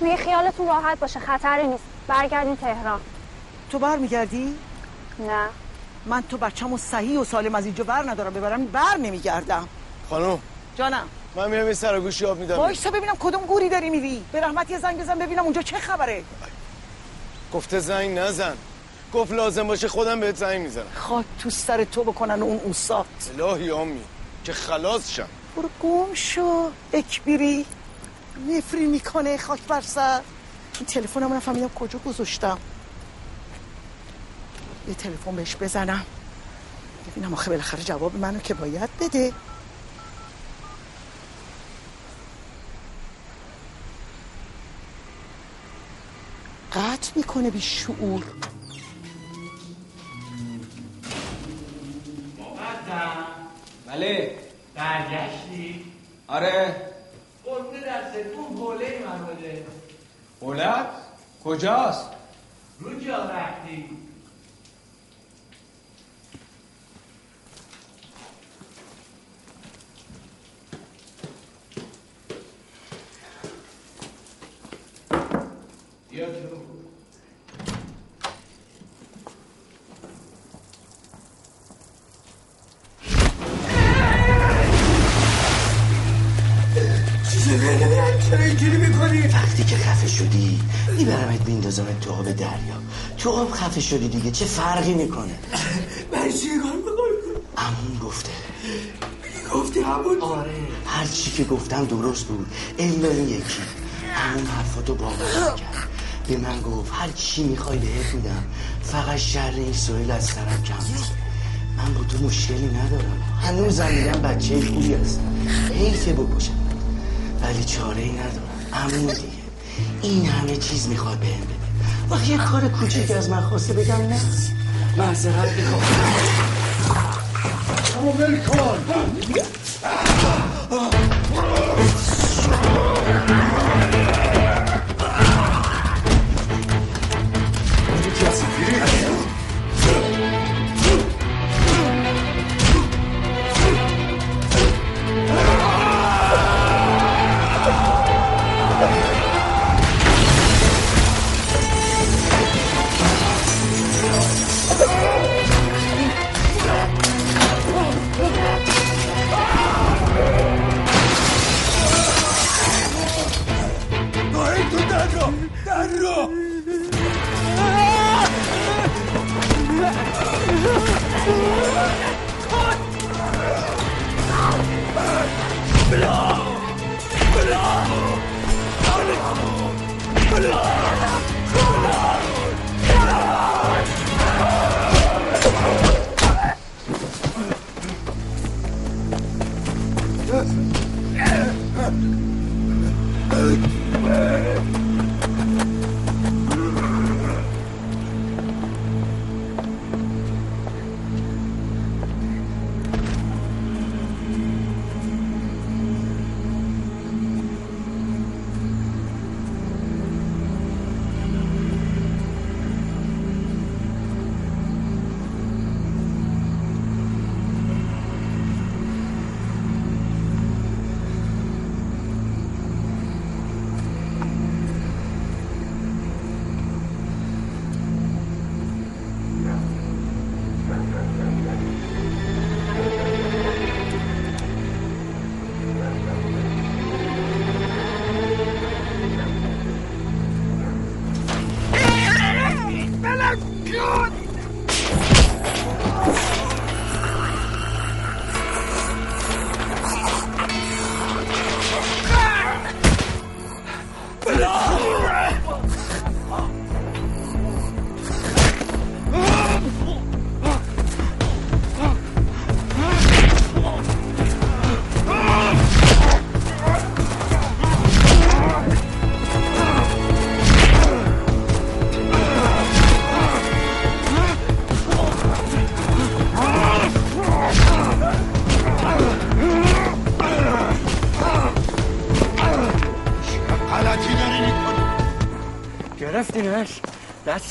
میگه خیالتون راحت باشه خطری نیست. برگردین تهران. تو برمیگردی؟ نه. من تو بچه‌مو صحیح و سالم از اینجا بر ندارم ببرم بر نمیگردم. خانم. جانم. من میرم یه سر گوشی آب میدم. وایسا ببینم کدوم گوری داری میری. به رحمت یه زنگ بزن ببینم اونجا چه خبره. گفته زنگ نزن. گفت لازم باشه خودم بهت زنگ می‌زنم. خاک تو سر تو بکنن اون اوسات الهی آمی که خلاص شم. برو گم شو. اکبیری نفرین می‌کنه خاک بر سر. این تلفنم نفهمیدم کجا گذاشتم. یه تلفن بهش بزنم. ببینم آخه بالاخره جواب منو که باید بده. قطع می‌کنه بی شعور. بله. برگشتی؟ آره. قربون دستتون حوله من بده اولاد کجاست؟ رو جا رفتی بیا تو. شدی؟ میبرمت میندازمت تو آب دریا. تو آب خفه شدی دیگه. چه فرقی می‌کنه؟ برای چی کار می‌کنی؟ امون گفته. گفتی همون آره. هر چی که گفتم درست بود. الا این یکی. همون حرفاتو باور نکرد. به من گفت هر چی می‌خوای بهت میدم فقط شر این سویل از سرم کم. من با تو مشکلی ندارم. هنوزم میگم بچه خوبی هستم. حیفه بکشم. ولی چاره ای ندارم. همون دیگه. این همه چیز می‌خواد بهم بده. وقتی یه کار کوچیک از من خواسته بگم نه. معذرت می‌خوام. ول کن. غلطی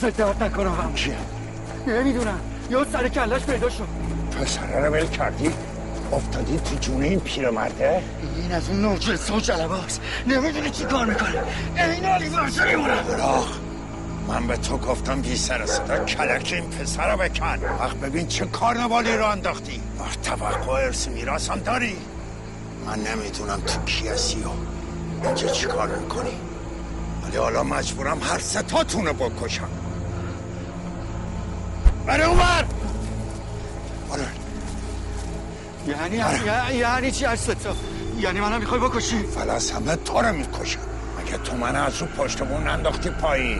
دست درد نکنم هم نمی‌دونم. یه سر کلش پیدا شد. پسره رو ول کردی؟ افتادی تو جون این پیرمرده؟ این از اون نوجسه و جلباست نمی‌دونی چی کار می‌کنه. این علی مونه براخ من به تو گفتم بی سر صدا کلک این پسر رو بکن. وقت ببین چه کارنوالی رو انداختی. وقت توقع ارث میراث هم داری. من نمی‌دونم تو کی هستی و اینجا چی کار می‌کنی. ولی حالا مجبورم هر ستاتون رو بکشم. برای اونور یعنی یعنی- یعنی چی ستا یعنی منم می‌خوای بکشی؟ فلس همه تو رو می‌کشم. مگه تو من از رو پشت بون انداختی پایین؟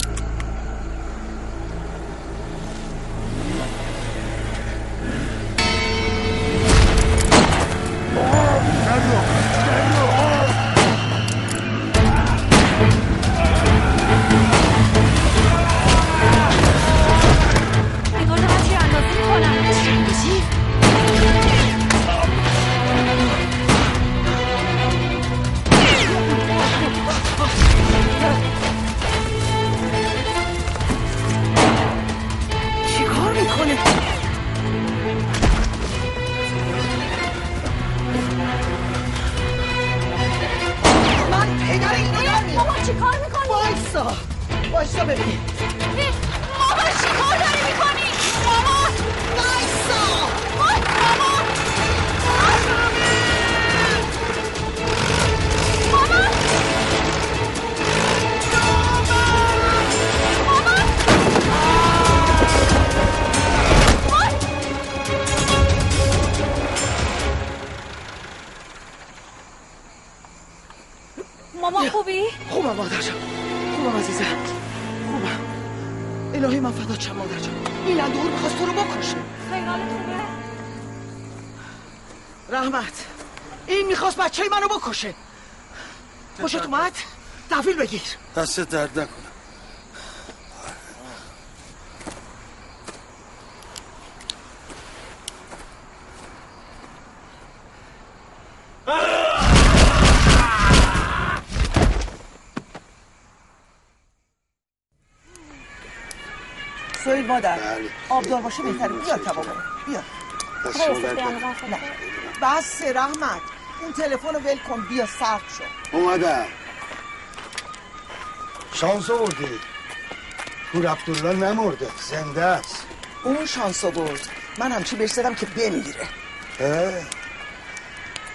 رحمت این می‌خواست بچه منو بکشه. خوشت اومد؟ تحویل بگیر. دست درد نکنه. سویل مادر آبدار باشه بهتره. بیا کبابو بیا. بس رحمت. اون تلفن رو ول کن. بیا سرد شد اومدم. شانس آوردی؟ پور عبدالله نمرده. زنده است. اون شانس برد من همچی بهش زدم که بمیره.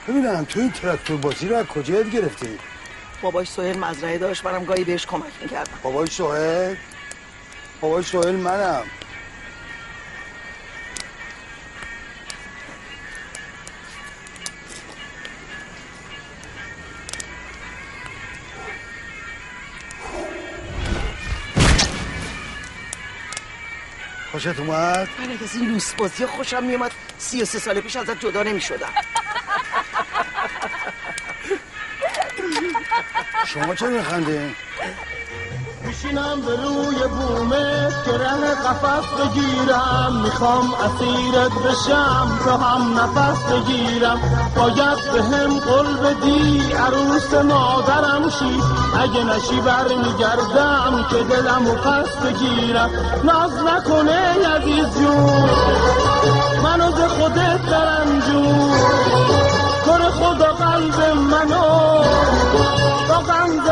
ببینم تو این تراکتور بازی رو از کجا یاد گرفتی؟ بابای سوهل مزرعه داشت. منم گاهی بهش کمک می‌کردم. بابای سوهل بابای سوهل منم. خوشت اومد؟ من اگه از این لوس بازی خوشم میومد سی و سه سال پیش ازت جدا نمی‌شدم شما چه میخندین؟ میشینم به روی بومه که ره قفص بگیرم. می‌خوام اسیرت بشم تا هم نفس بگیرم. باید به هم قل بدی عروس مادرم شی اگه نشی بر میگردم که دلم و پس بگیرم. ناز نکنه عزیز جون منو به خودت درم جون. کر خدا قلب منو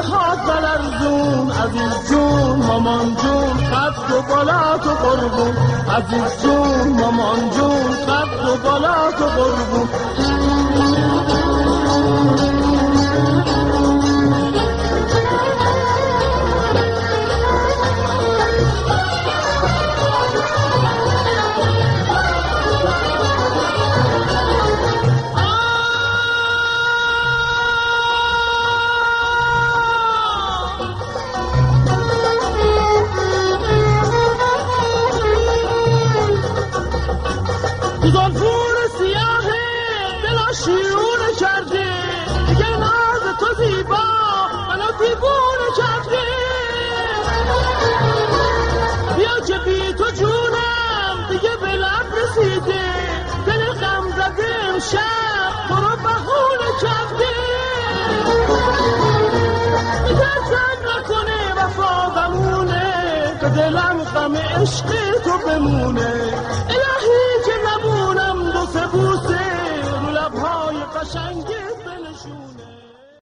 ها بلرزون عزیز جون مامان جون قد و بالا تو قربون. عزیز جون مامان جون قد و بالا تو قربون. دلم غم عشق تو بمونه. الهی که نبونم دو سه بوسه رو لبهای قشنگ